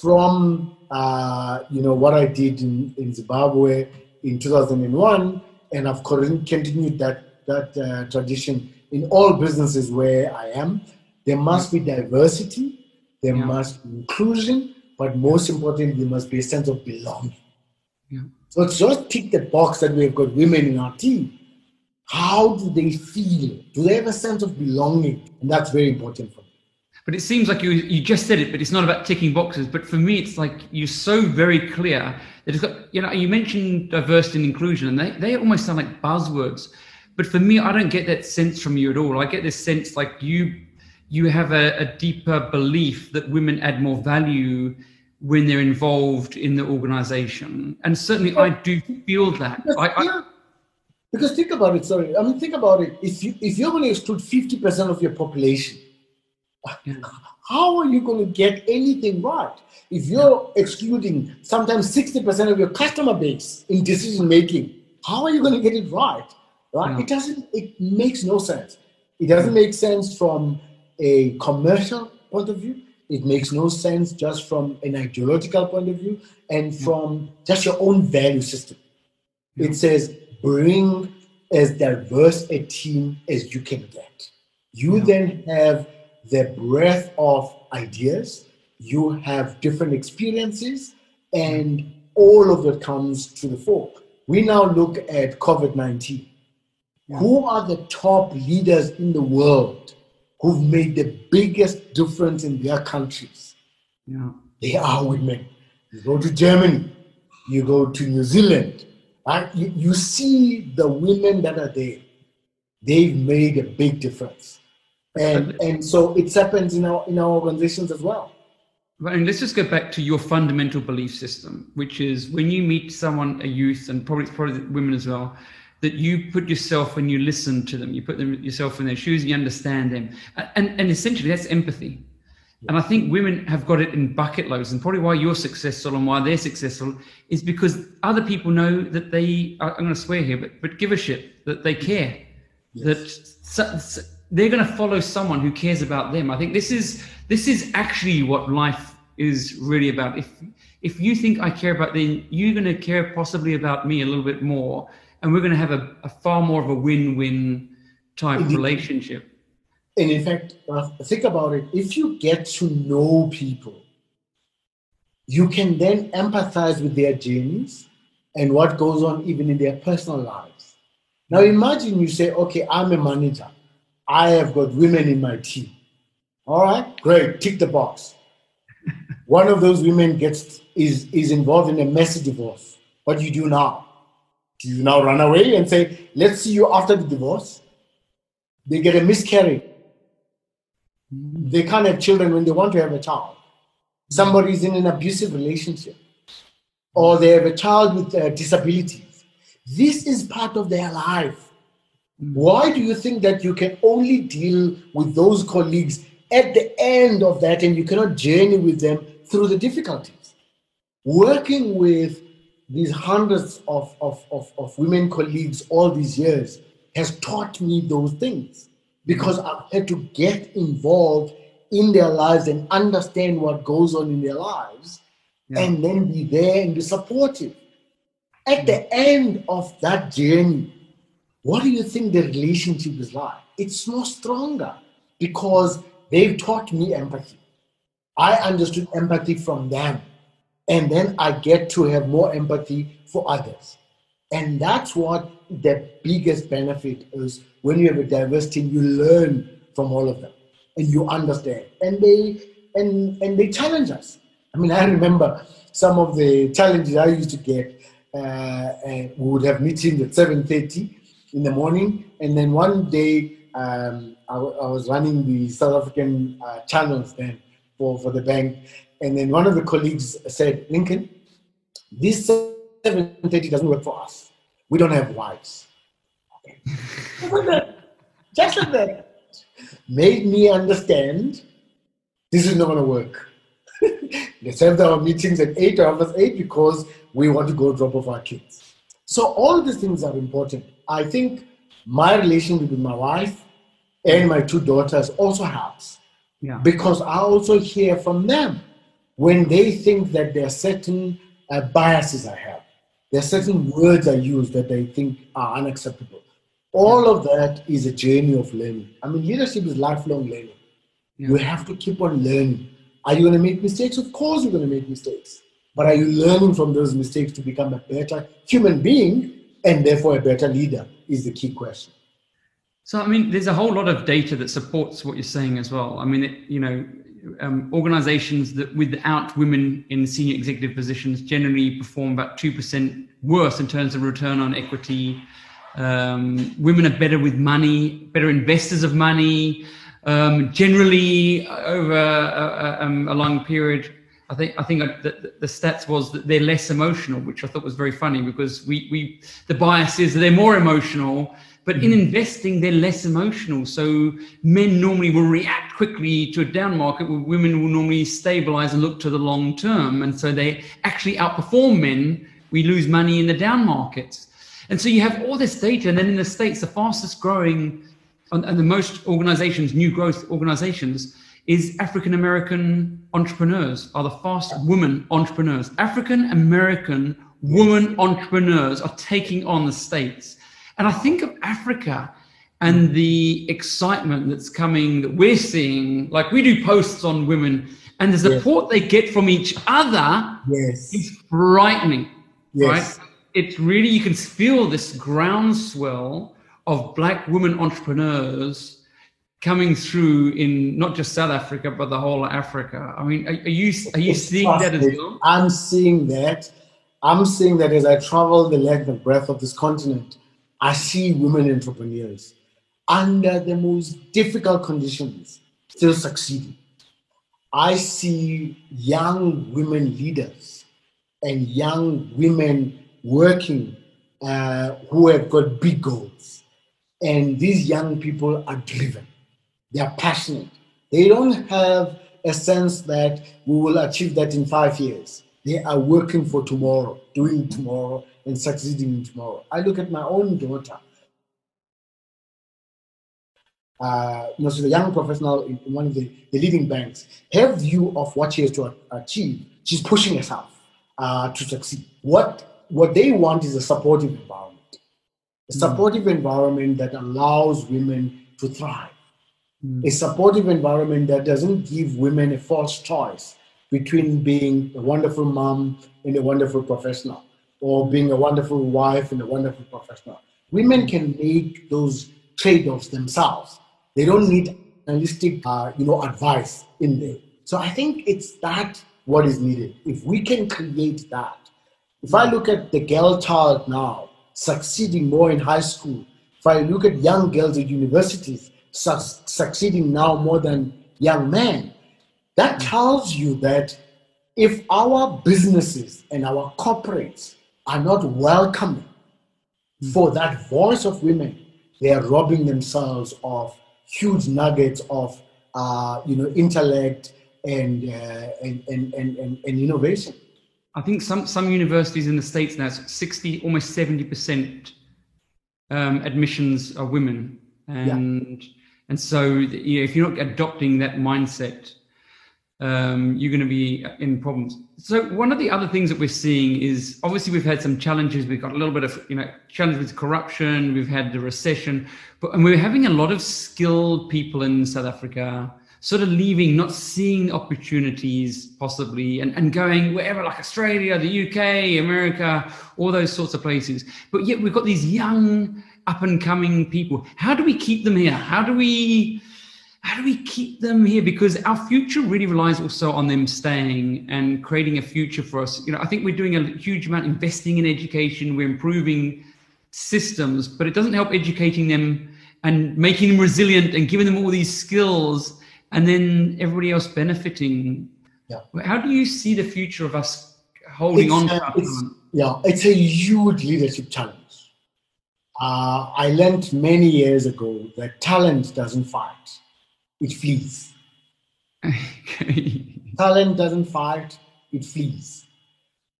from uh, you know what I did in, in Zimbabwe in 2001, and I've continued that that uh, tradition in all businesses where I am. There must be diversity, there Yeah. must be inclusion, but most importantly, there must be a sense of belonging. Yeah. So it's just tick the box that we've got women in our team. How do they feel? Do they have a sense of belonging? And that's very important for me. But it seems like you you just said it, but it's not about ticking boxes. But for me, it's like you're so very clear that it's got you know you mentioned diversity and inclusion, and they they almost sound like buzzwords. But for me, I don't get that sense from you at all. I get this sense like you you have a, a deeper belief that women add more value when they're involved in the organization, and certainly I do feel that. I, I. Because think about it, sorry. I mean, think about it. If you if you're going to exclude fifty percent of your population, Yeah. how are you going to get anything right? If you're excluding sometimes sixty percent of your customer base in decision making, how are you going to get it right? Right? Yeah. It doesn't. It makes no sense. It doesn't make sense from a commercial point of view. It makes no sense just from an ideological point of view and from just your own value system. It says bring as diverse a team as you can get. You yeah. then have the breadth of ideas, you have different experiences, and all of it comes to the fore. We now look at COVID 19. Yeah. Who are the top leaders in the world who've made the biggest difference in their countries? Yeah. They are women. You go to Germany, you go to New Zealand, and you, you see the women that are there. They've made a big difference. And, and so it happens in our, in our organizations as well. And let's just go back to your fundamental belief system, which is when you meet someone, a youth, and probably probably women as well, that you put yourself and you listen to them, you put them yourself in their shoes, you understand them, and and essentially that's empathy. And I think women have got it in bucket loads, and probably why you're successful and why they're successful is because other people know that they. I'm going to swear here, but but give a shit that they care, yes. that so, so they're going to follow someone who cares about them. I think this is this is actually what life is really about. If if you think I care about them, you're going to care possibly about me a little bit more, and we're going to have a, a far more of a win-win type relationship. And in fact, uh, think about it. If you get to know people, you can then empathize with their journeys and what goes on even in their personal lives. Now, imagine you say, okay, I'm a manager. I have got women in my team. All right, great, tick the box. One of those women gets is is involved in a messy divorce. What do you do now? Do you now run away and say, let's see you after the divorce? They get a miscarriage. They can't have children when they want to have a child. Somebody's in an abusive relationship, or they have a child with uh, disabilities. This is part of their life. Why do you think that you can only deal with those colleagues at the end of that and you cannot journey with them through the difficulties? Working with these hundreds of, of, of, of women colleagues all these years has taught me those things because I've had to get involved in their lives and understand what goes on in their lives yeah. and then be there and be supportive. At the end of that journey, what do you think the relationship is like? It's more stronger because they've taught me empathy. I understood empathy from them. And then I get to have more empathy for others. And that's what the biggest benefit is when you have a diverse team, you learn from all of them and you understand. And they and and they challenge us. I mean, I remember some of the challenges I used to get. Uh, and we would have meetings at 7.30 in the morning. And then one day, um, I, I, was running the South African uh, channels then for, for the bank. And then one of the colleagues said, Lincoln, this 7.30 doesn't work for us. We don't have wives. Okay. Just like that. Made me understand this is not going to work. Let's have our meetings at 8 or half 8 because we want to go drop off our kids. So all these things are important. I think my relationship with my wife and my two daughters also helps. Yeah. Because I also hear from them when they think that there are certain uh, biases I have, there are certain words I use that they think are unacceptable. All of that is a journey of learning. I mean, leadership is lifelong learning. Yeah. You have to keep on learning. Are you going to make mistakes? Of course, you're going to make mistakes. But are you learning from those mistakes to become a better human being and therefore a better leader is the key question. So, I mean, there's a whole lot of data that supports what you're saying as well. I mean, it, you know, um, organizations that without women in senior executive positions generally perform about 2% worse in terms of return on equity. Um, women are better with money, better investors of money. Um, generally, over a, a, um, a long period, I think I think the, the, stats was that they're less emotional, which I thought was very funny because we we the bias is that they're more emotional, but in investing they're less emotional. So men normally will react quickly to a down market, where women will normally stabilize and look to the long term, and so they actually outperform men. We lose money in the down markets, and so you have all this data, and then in the states, the fastest growing and the most organizations, new growth organizations is African American entrepreneurs are the fast women entrepreneurs. African American women entrepreneurs are taking on the states. And I think of Africa and mm. the excitement that's coming that we're seeing. Like we do posts on women, and the support yes. they get from each other yes. is frightening. Yes. Right? It's really you can feel this groundswell of black women entrepreneurs coming through in not just South Africa but the whole of Africa. I mean, are, are you are you seeing that as well? I'm seeing that. I'm seeing that as I travel the length and breadth of this continent, I see women entrepreneurs under the most difficult conditions still succeeding. I see young women leaders and young women working uh, who have got big goals. And these young people are driven, they are passionate. They don't have a sense that we will achieve that in five years. They are working for tomorrow, doing tomorrow, and succeeding tomorrow. I look at my own daughter. Uh, you know, she's a young professional in, one of the, the leading banks. Her view of what she has to achieve, she's pushing herself uh, to succeed. What what they want is a supportive environment, a mm. supportive environment that allows women to thrive, mm. a supportive environment that doesn't give women a false choice between being a wonderful mom and a wonderful professional, or being a wonderful wife and a wonderful professional. Women can make those trade-offs themselves. They don't need analytic, uh, you know, advice in there. So I think it's that what is needed. If we can create that, if I look at the girl child now succeeding more in high school, if I look at young girls at universities su- succeeding now more than young men, that tells you that if our businesses and our corporates are not welcoming for that voice of women, they are robbing themselves of huge nuggets of uh, you know intellect and, uh, and, and, and, and, innovation. I think some some universities in the states now, sixty almost seventy percent um, admissions are women, and yeah. and so you know, if you're not adopting that mindset, um, you're going to be in problems. So one of the other things that we're seeing is obviously we've had some challenges. We've got a little bit of you know challenge with corruption. We've had the recession, but and we're having a lot of skilled people in South Africa sort of leaving, not seeing opportunities possibly, and, and going wherever, like Australia, the UK, America, all those sorts of places. But yet we've got these young, up and coming people. How do we keep them here? How do we how do we keep them here? Because our future really relies also on them staying and creating a future for us. You know, I think we're doing a huge amount investing in education, we're improving systems, but it doesn't help educating them and making them resilient and giving them all these skills and then everybody else benefiting. Yeah. How do you see the future of us holding it's, on uh, it's, Yeah, it's a huge leadership challenge. Uh, I learned many years ago that talent doesn't fight, it flees. talent doesn't fight, it flees.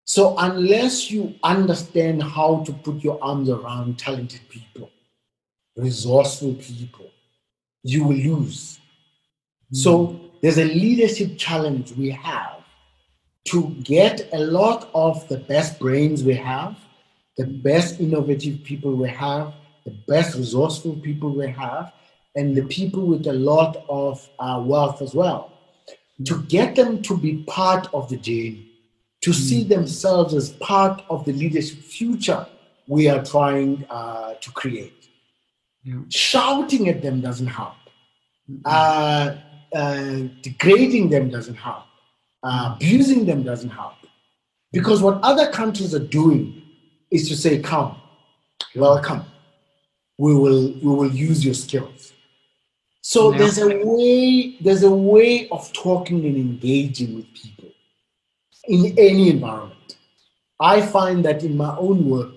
So, unless you understand how to put your arms around talented people, resourceful people, you will lose. Hmm. So there's a leadership challenge we have to get a lot of the best brains we have, the best innovative people we have, the best resourceful people we have, and the people with a lot of uh, wealth as well, to get them to be part of the journey, to mm. see themselves as part of the leadership future we are trying uh, to create. Yeah. Shouting at them doesn't help. Mm-hmm. Uh, uh, degrading them doesn't help. Uh, abusing them doesn't help. Because what other countries are doing is to say, come, welcome. We will, we will use your skills. So no. there's a way, there's a way of talking and engaging with people in any environment. I find that in my own work,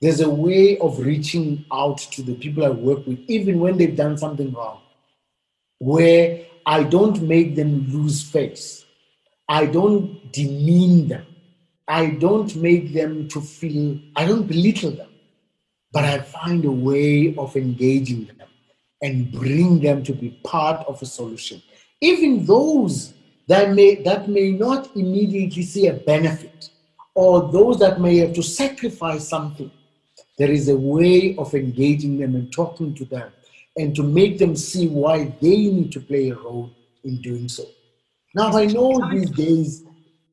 there's a way of reaching out to the people I work with, even when they've done something wrong where I don't make them lose face. I don't demean them. I don't make them to feel, I don't belittle them, but I find a way of engaging them and bring them to be part of a solution. Even those that may, that may not immediately see a benefit, or those that may have to sacrifice something There is a way of engaging them and talking to them and to make them see why they need to play a role in doing so. Now, I know these days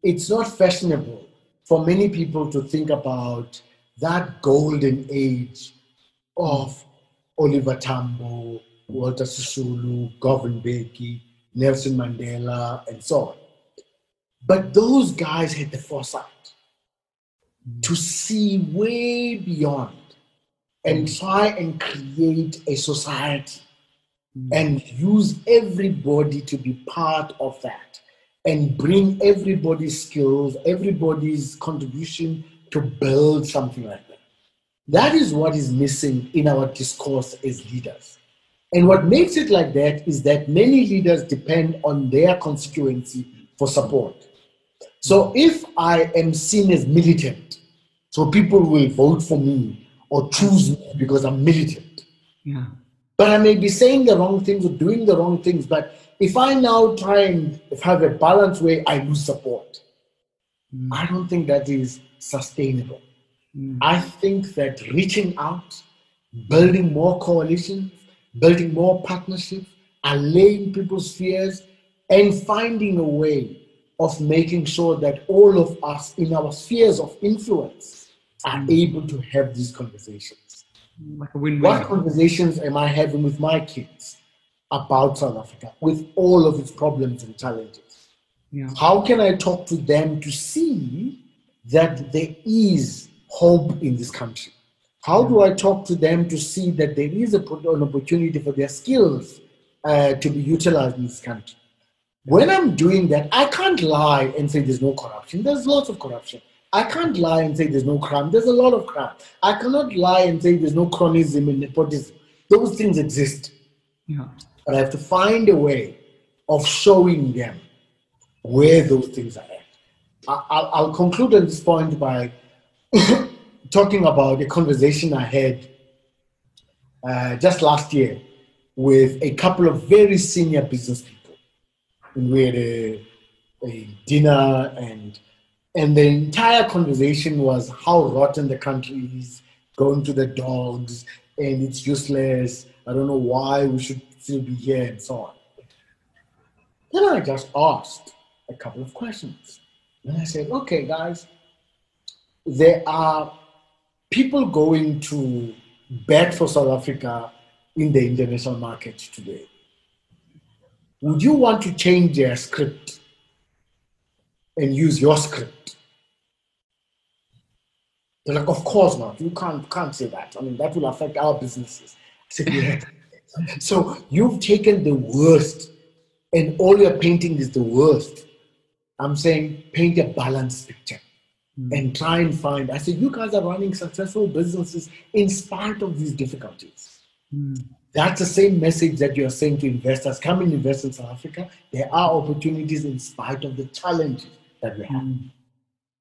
it's not fashionable for many people to think about that golden age of Oliver Tambo, Walter Sisulu, Govan Mbeki, Nelson Mandela, and so on. But those guys had the foresight to see way beyond and mm. try and create a society mm. and use everybody to be part of that and bring everybody's skills, everybody's contribution to build something like that. That is what is missing in our discourse as leaders. And what makes it like that is that many leaders depend on their constituency for support. So if I am seen as militant, so people will vote for me or choose me because I'm militant. Yeah. But I may be saying the wrong things or doing the wrong things. But if I now try and have a balanced way, I lose support. Mm. I don't think that is sustainable. Mm. I think that reaching out, building more coalitions, building more partnerships, allaying people's fears, and finding a way of making sure that all of us in our spheres of influence are able to have these conversations. Like. What conversations am I having with my kids about South Africa with all of its problems and challenges? Yeah. How can I talk to them to see that there is hope in this country? How do I talk to them to see that there is a, an opportunity for their skills uh, to be utilized in this country? When I'm doing that, I can't lie and say there's no corruption. There's lots of corruption. I can't lie and say there's no crime. There's a lot of crime. I cannot lie and say there's no cronyism and nepotism. Those things exist. Yeah. But I have to find a way of showing them where those things are at. I'll conclude on this point by talking about a conversation I had uh, just last year with a couple of very senior business people. And we had a, a dinner, and and the entire conversation was how rotten the country is, going to the dogs, and it's useless. I don't know why we should still be here, and so on. Then I just asked a couple of questions. And I said, okay, guys, there are people going to bet for South Africa in the international market today. Would you want to change their script and use your script? They're like, of course not. You can't can't say that. I mean, that will affect our businesses. Said, yeah. so you've taken the worst, and all you're painting is the worst. I'm saying paint a balanced picture Hmm. and try and find. I said, you guys are running successful businesses in spite of these difficulties. Hmm. That's the same message that you're saying to investors come and invest in South Africa. There are opportunities in spite of the challenges that we have. Hmm.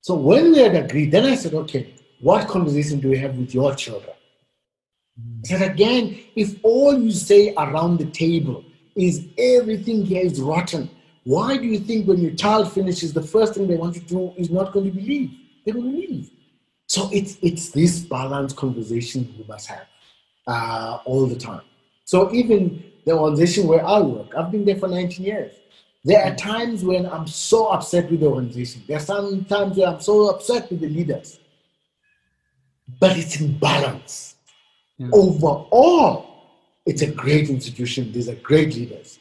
So when we had agreed, then I said, okay, what conversation do we have with your children? I said again, if all you say around the table is everything here is rotten, why do you think when your child finishes, the first thing they want to do is not going to be leave? They're going to leave. So it's it's this balanced conversation we must have uh, all the time. So even the organization where I work, I've been there for 19 years. There are times when I'm so upset with the organization. There are some times where I'm so upset with the leaders. But it's in balance. Yeah. Overall, it's a great institution. These are great leaders.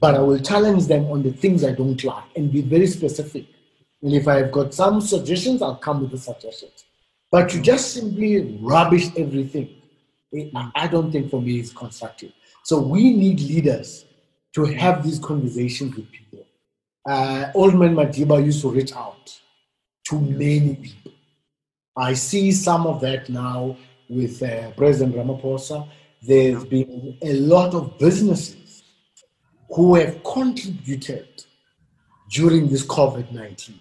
But I will challenge them on the things I don't like and be very specific. And if I've got some suggestions, I'll come with the suggestions. But to just simply rubbish everything, it- I don't think for me is constructive. So we need leaders to have these conversations with people. Uh, Old Man Madiba used to reach out to many people. I see some of that now with uh, President Ramaphosa. There's been a lot of businesses who have contributed during this COVID 19.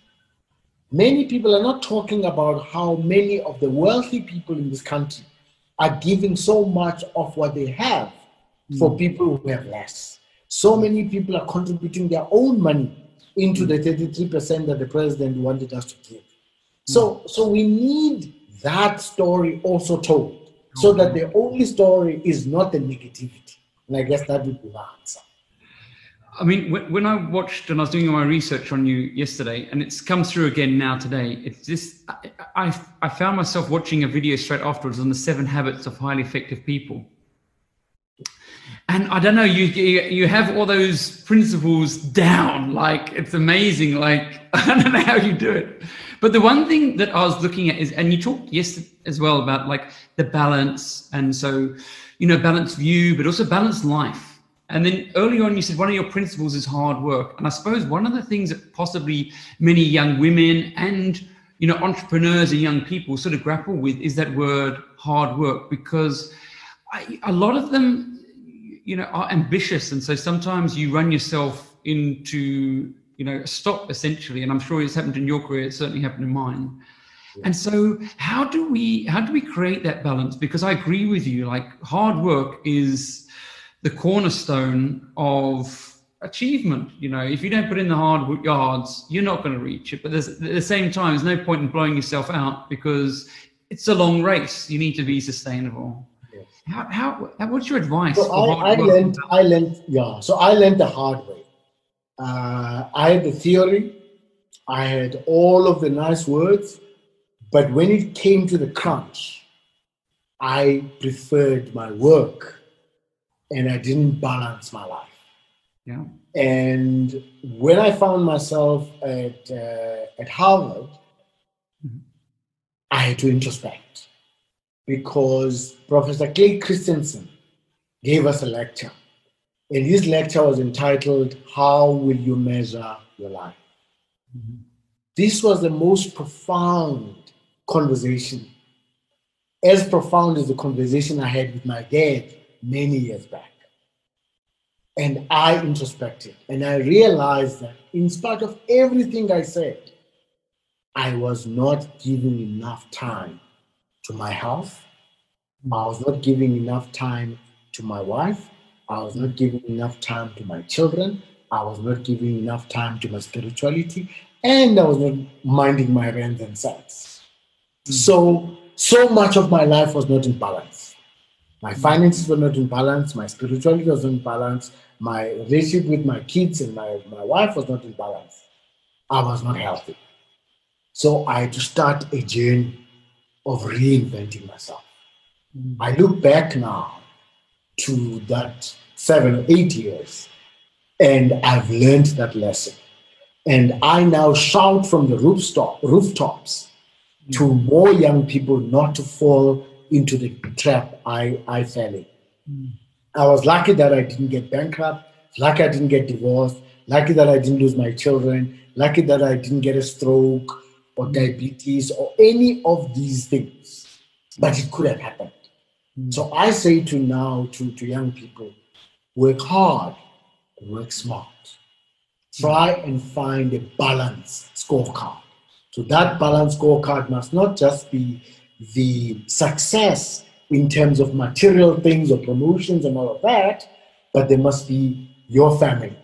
Many people are not talking about how many of the wealthy people in this country are giving so much of what they have for hmm. people who have less. So many people are contributing their own money into the 33% that the president wanted us to give. Hmm. So, so we need that story also told. so that the only story is not the negativity. And I guess that would be the answer. I mean, when, I watched and I was doing my research on you yesterday, and it's come through again now today, it's just, I, I, found myself watching a video straight afterwards on the seven habits of highly effective people. And I don't know, you, you, you have all those principles down. Like, it's amazing. Like, I don't know how you do it. But the one thing that I was looking at is, and you talked yesterday as well about like the balance. And so, you know, balanced view, but also balanced life. And then early on, you said one of your principles is hard work. And I suppose one of the things that possibly many young women and you know entrepreneurs and young people sort of grapple with is that word hard work. Because I, a lot of them you know are ambitious. And so sometimes you run yourself into you know a stop essentially. And i'm sure it's happened in your career. It certainly happened in mine. Yeah. and so how do we how do we create that balance? Because i agree with you. Like hard work is the cornerstone of achievement. You know, if you don't put in the hard yards, you're not going to reach it. But at the same time, there's no point in blowing yourself out because it's a long race. You need to be sustainable. Yes. How, how, what's your advice? So I, I learned, I learned, yeah. So I learned the hard way. Uh, I had the theory, I had all of the nice words, but when it came to the crunch, I preferred my work and I didn't balance my life. Yeah. And when I found myself at uh, at Harvard, mm-hmm. I had to introspect because Professor Clay Christensen gave us a lecture, and his lecture was entitled "How Will You Measure Your Life." Mm-hmm. This was the most profound conversation, as profound as the conversation I had with my dad many years back. And I introspected and I realized that in spite of everything I said, I was not giving enough time to my health. I was not giving enough time to my wife. I was not giving enough time to my children. I was not giving enough time to my spirituality. And I was not minding my rand and cents. Mm-hmm. So, so much of my life was not in balance. My finances were not in balance. My spirituality was not in balance. My relationship with my kids and my, my wife was not in balance. I was not healthy. So I had to start a journey of reinventing myself. Mm. I look back now to that seven or eight years, and I've learned that lesson. And I now shout from the rooftop, rooftops mm. to more young people not to fall into the trap I, I fell in. Mm. I was lucky that I didn't get bankrupt, lucky I didn't get divorced, lucky that I didn't lose my children, lucky that I didn't get a stroke or mm. diabetes or any of these things. But it could have happened. Mm. So I say to now to, to young people, work hard, work smart. Try and find a balanced scorecard. So that balanced scorecard must not just be the success in terms of material things or promotions and all of that, but there must be your family.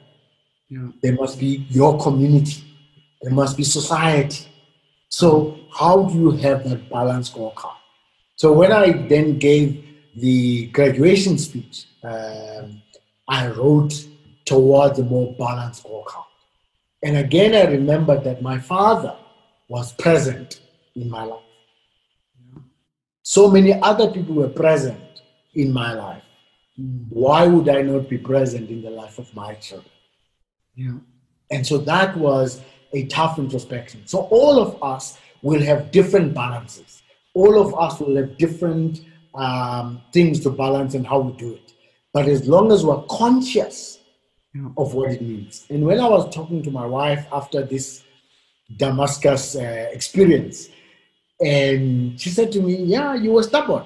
Yeah. There must be your community. There must be society. So, how do you have that balance scorecard? So, when I then gave the graduation speech, um, I wrote towards a more balanced scorecard. And again, I remembered that my father was present in my life. So many other people were present in my life. Why would I not be present in the life of my children? Yeah. And so that was a tough introspection. So all of us will have different balances. All of us will have different um, things to balance and how we do it. But as long as we're conscious yeah. of what it means. And when I was talking to my wife after this Damascus uh, experience, and she said to me, Yeah, you were stubborn.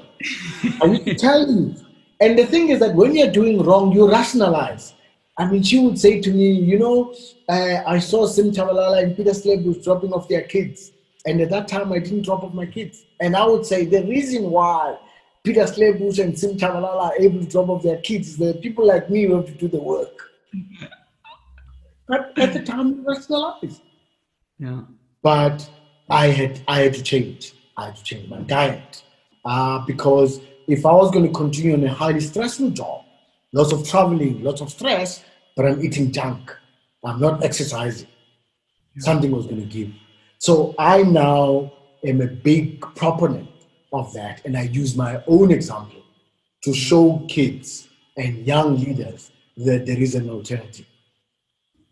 I need to tell you. And the thing is that when you're doing wrong, you rationalize. I mean, she would say to me, You know, uh, I saw Sim Tshabalala and Peter Schlebusch dropping off their kids. And at that time, I didn't drop off my kids. And I would say, The reason why Peter Schlebusch and Sim Tshabalala are able to drop off their kids is that people like me who have to do the work. but at the time, we rationalized. Yeah. But I had I had to change. I had to change my diet uh, because if I was going to continue on a highly stressful job, lots of traveling, lots of stress, but I'm eating junk, I'm not exercising, something was going to give. So I now am a big proponent of that, and I use my own example to show kids and young leaders that there is an alternative.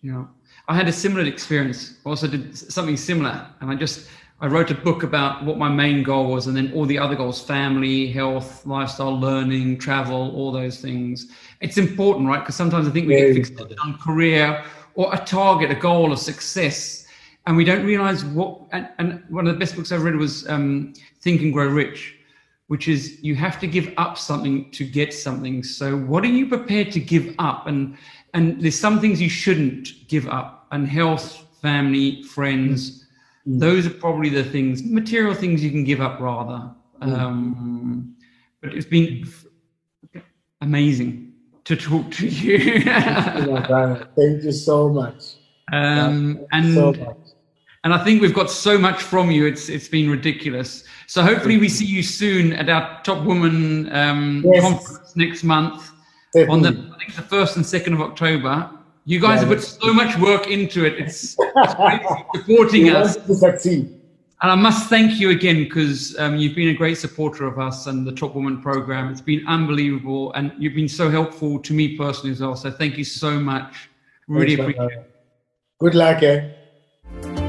Yeah, I had a similar experience. Also, did something similar, and I just I wrote a book about what my main goal was, and then all the other goals: family, health, lifestyle, learning, travel, all those things. It's important, right? Because sometimes I think we Very get fixated on career or a target, a goal, a success, and we don't realize what. And, and one of the best books I've read was um, Think and Grow Rich, which is you have to give up something to get something. So, what are you prepared to give up? And and there's some things you shouldn't give up, and health, family, friends. Those are probably the things, material things you can give up rather. Um, but it's been f- amazing to talk to you. Thank you so much. um, and so much. and I think we've got so much from you. It's it's been ridiculous. So hopefully we see you soon at our Top Woman um, Yes. conference next month on the I think the first and second of October. You guys Yeah, have put so much work into it. It's, it's great supporting us. to succeed. And I must thank you again because um, you've been a great supporter of us and the Top Woman program. It's been unbelievable, and you've been so helpful to me personally as well. So thank you so much. Really Thanks, appreciate it. Good luck, eh?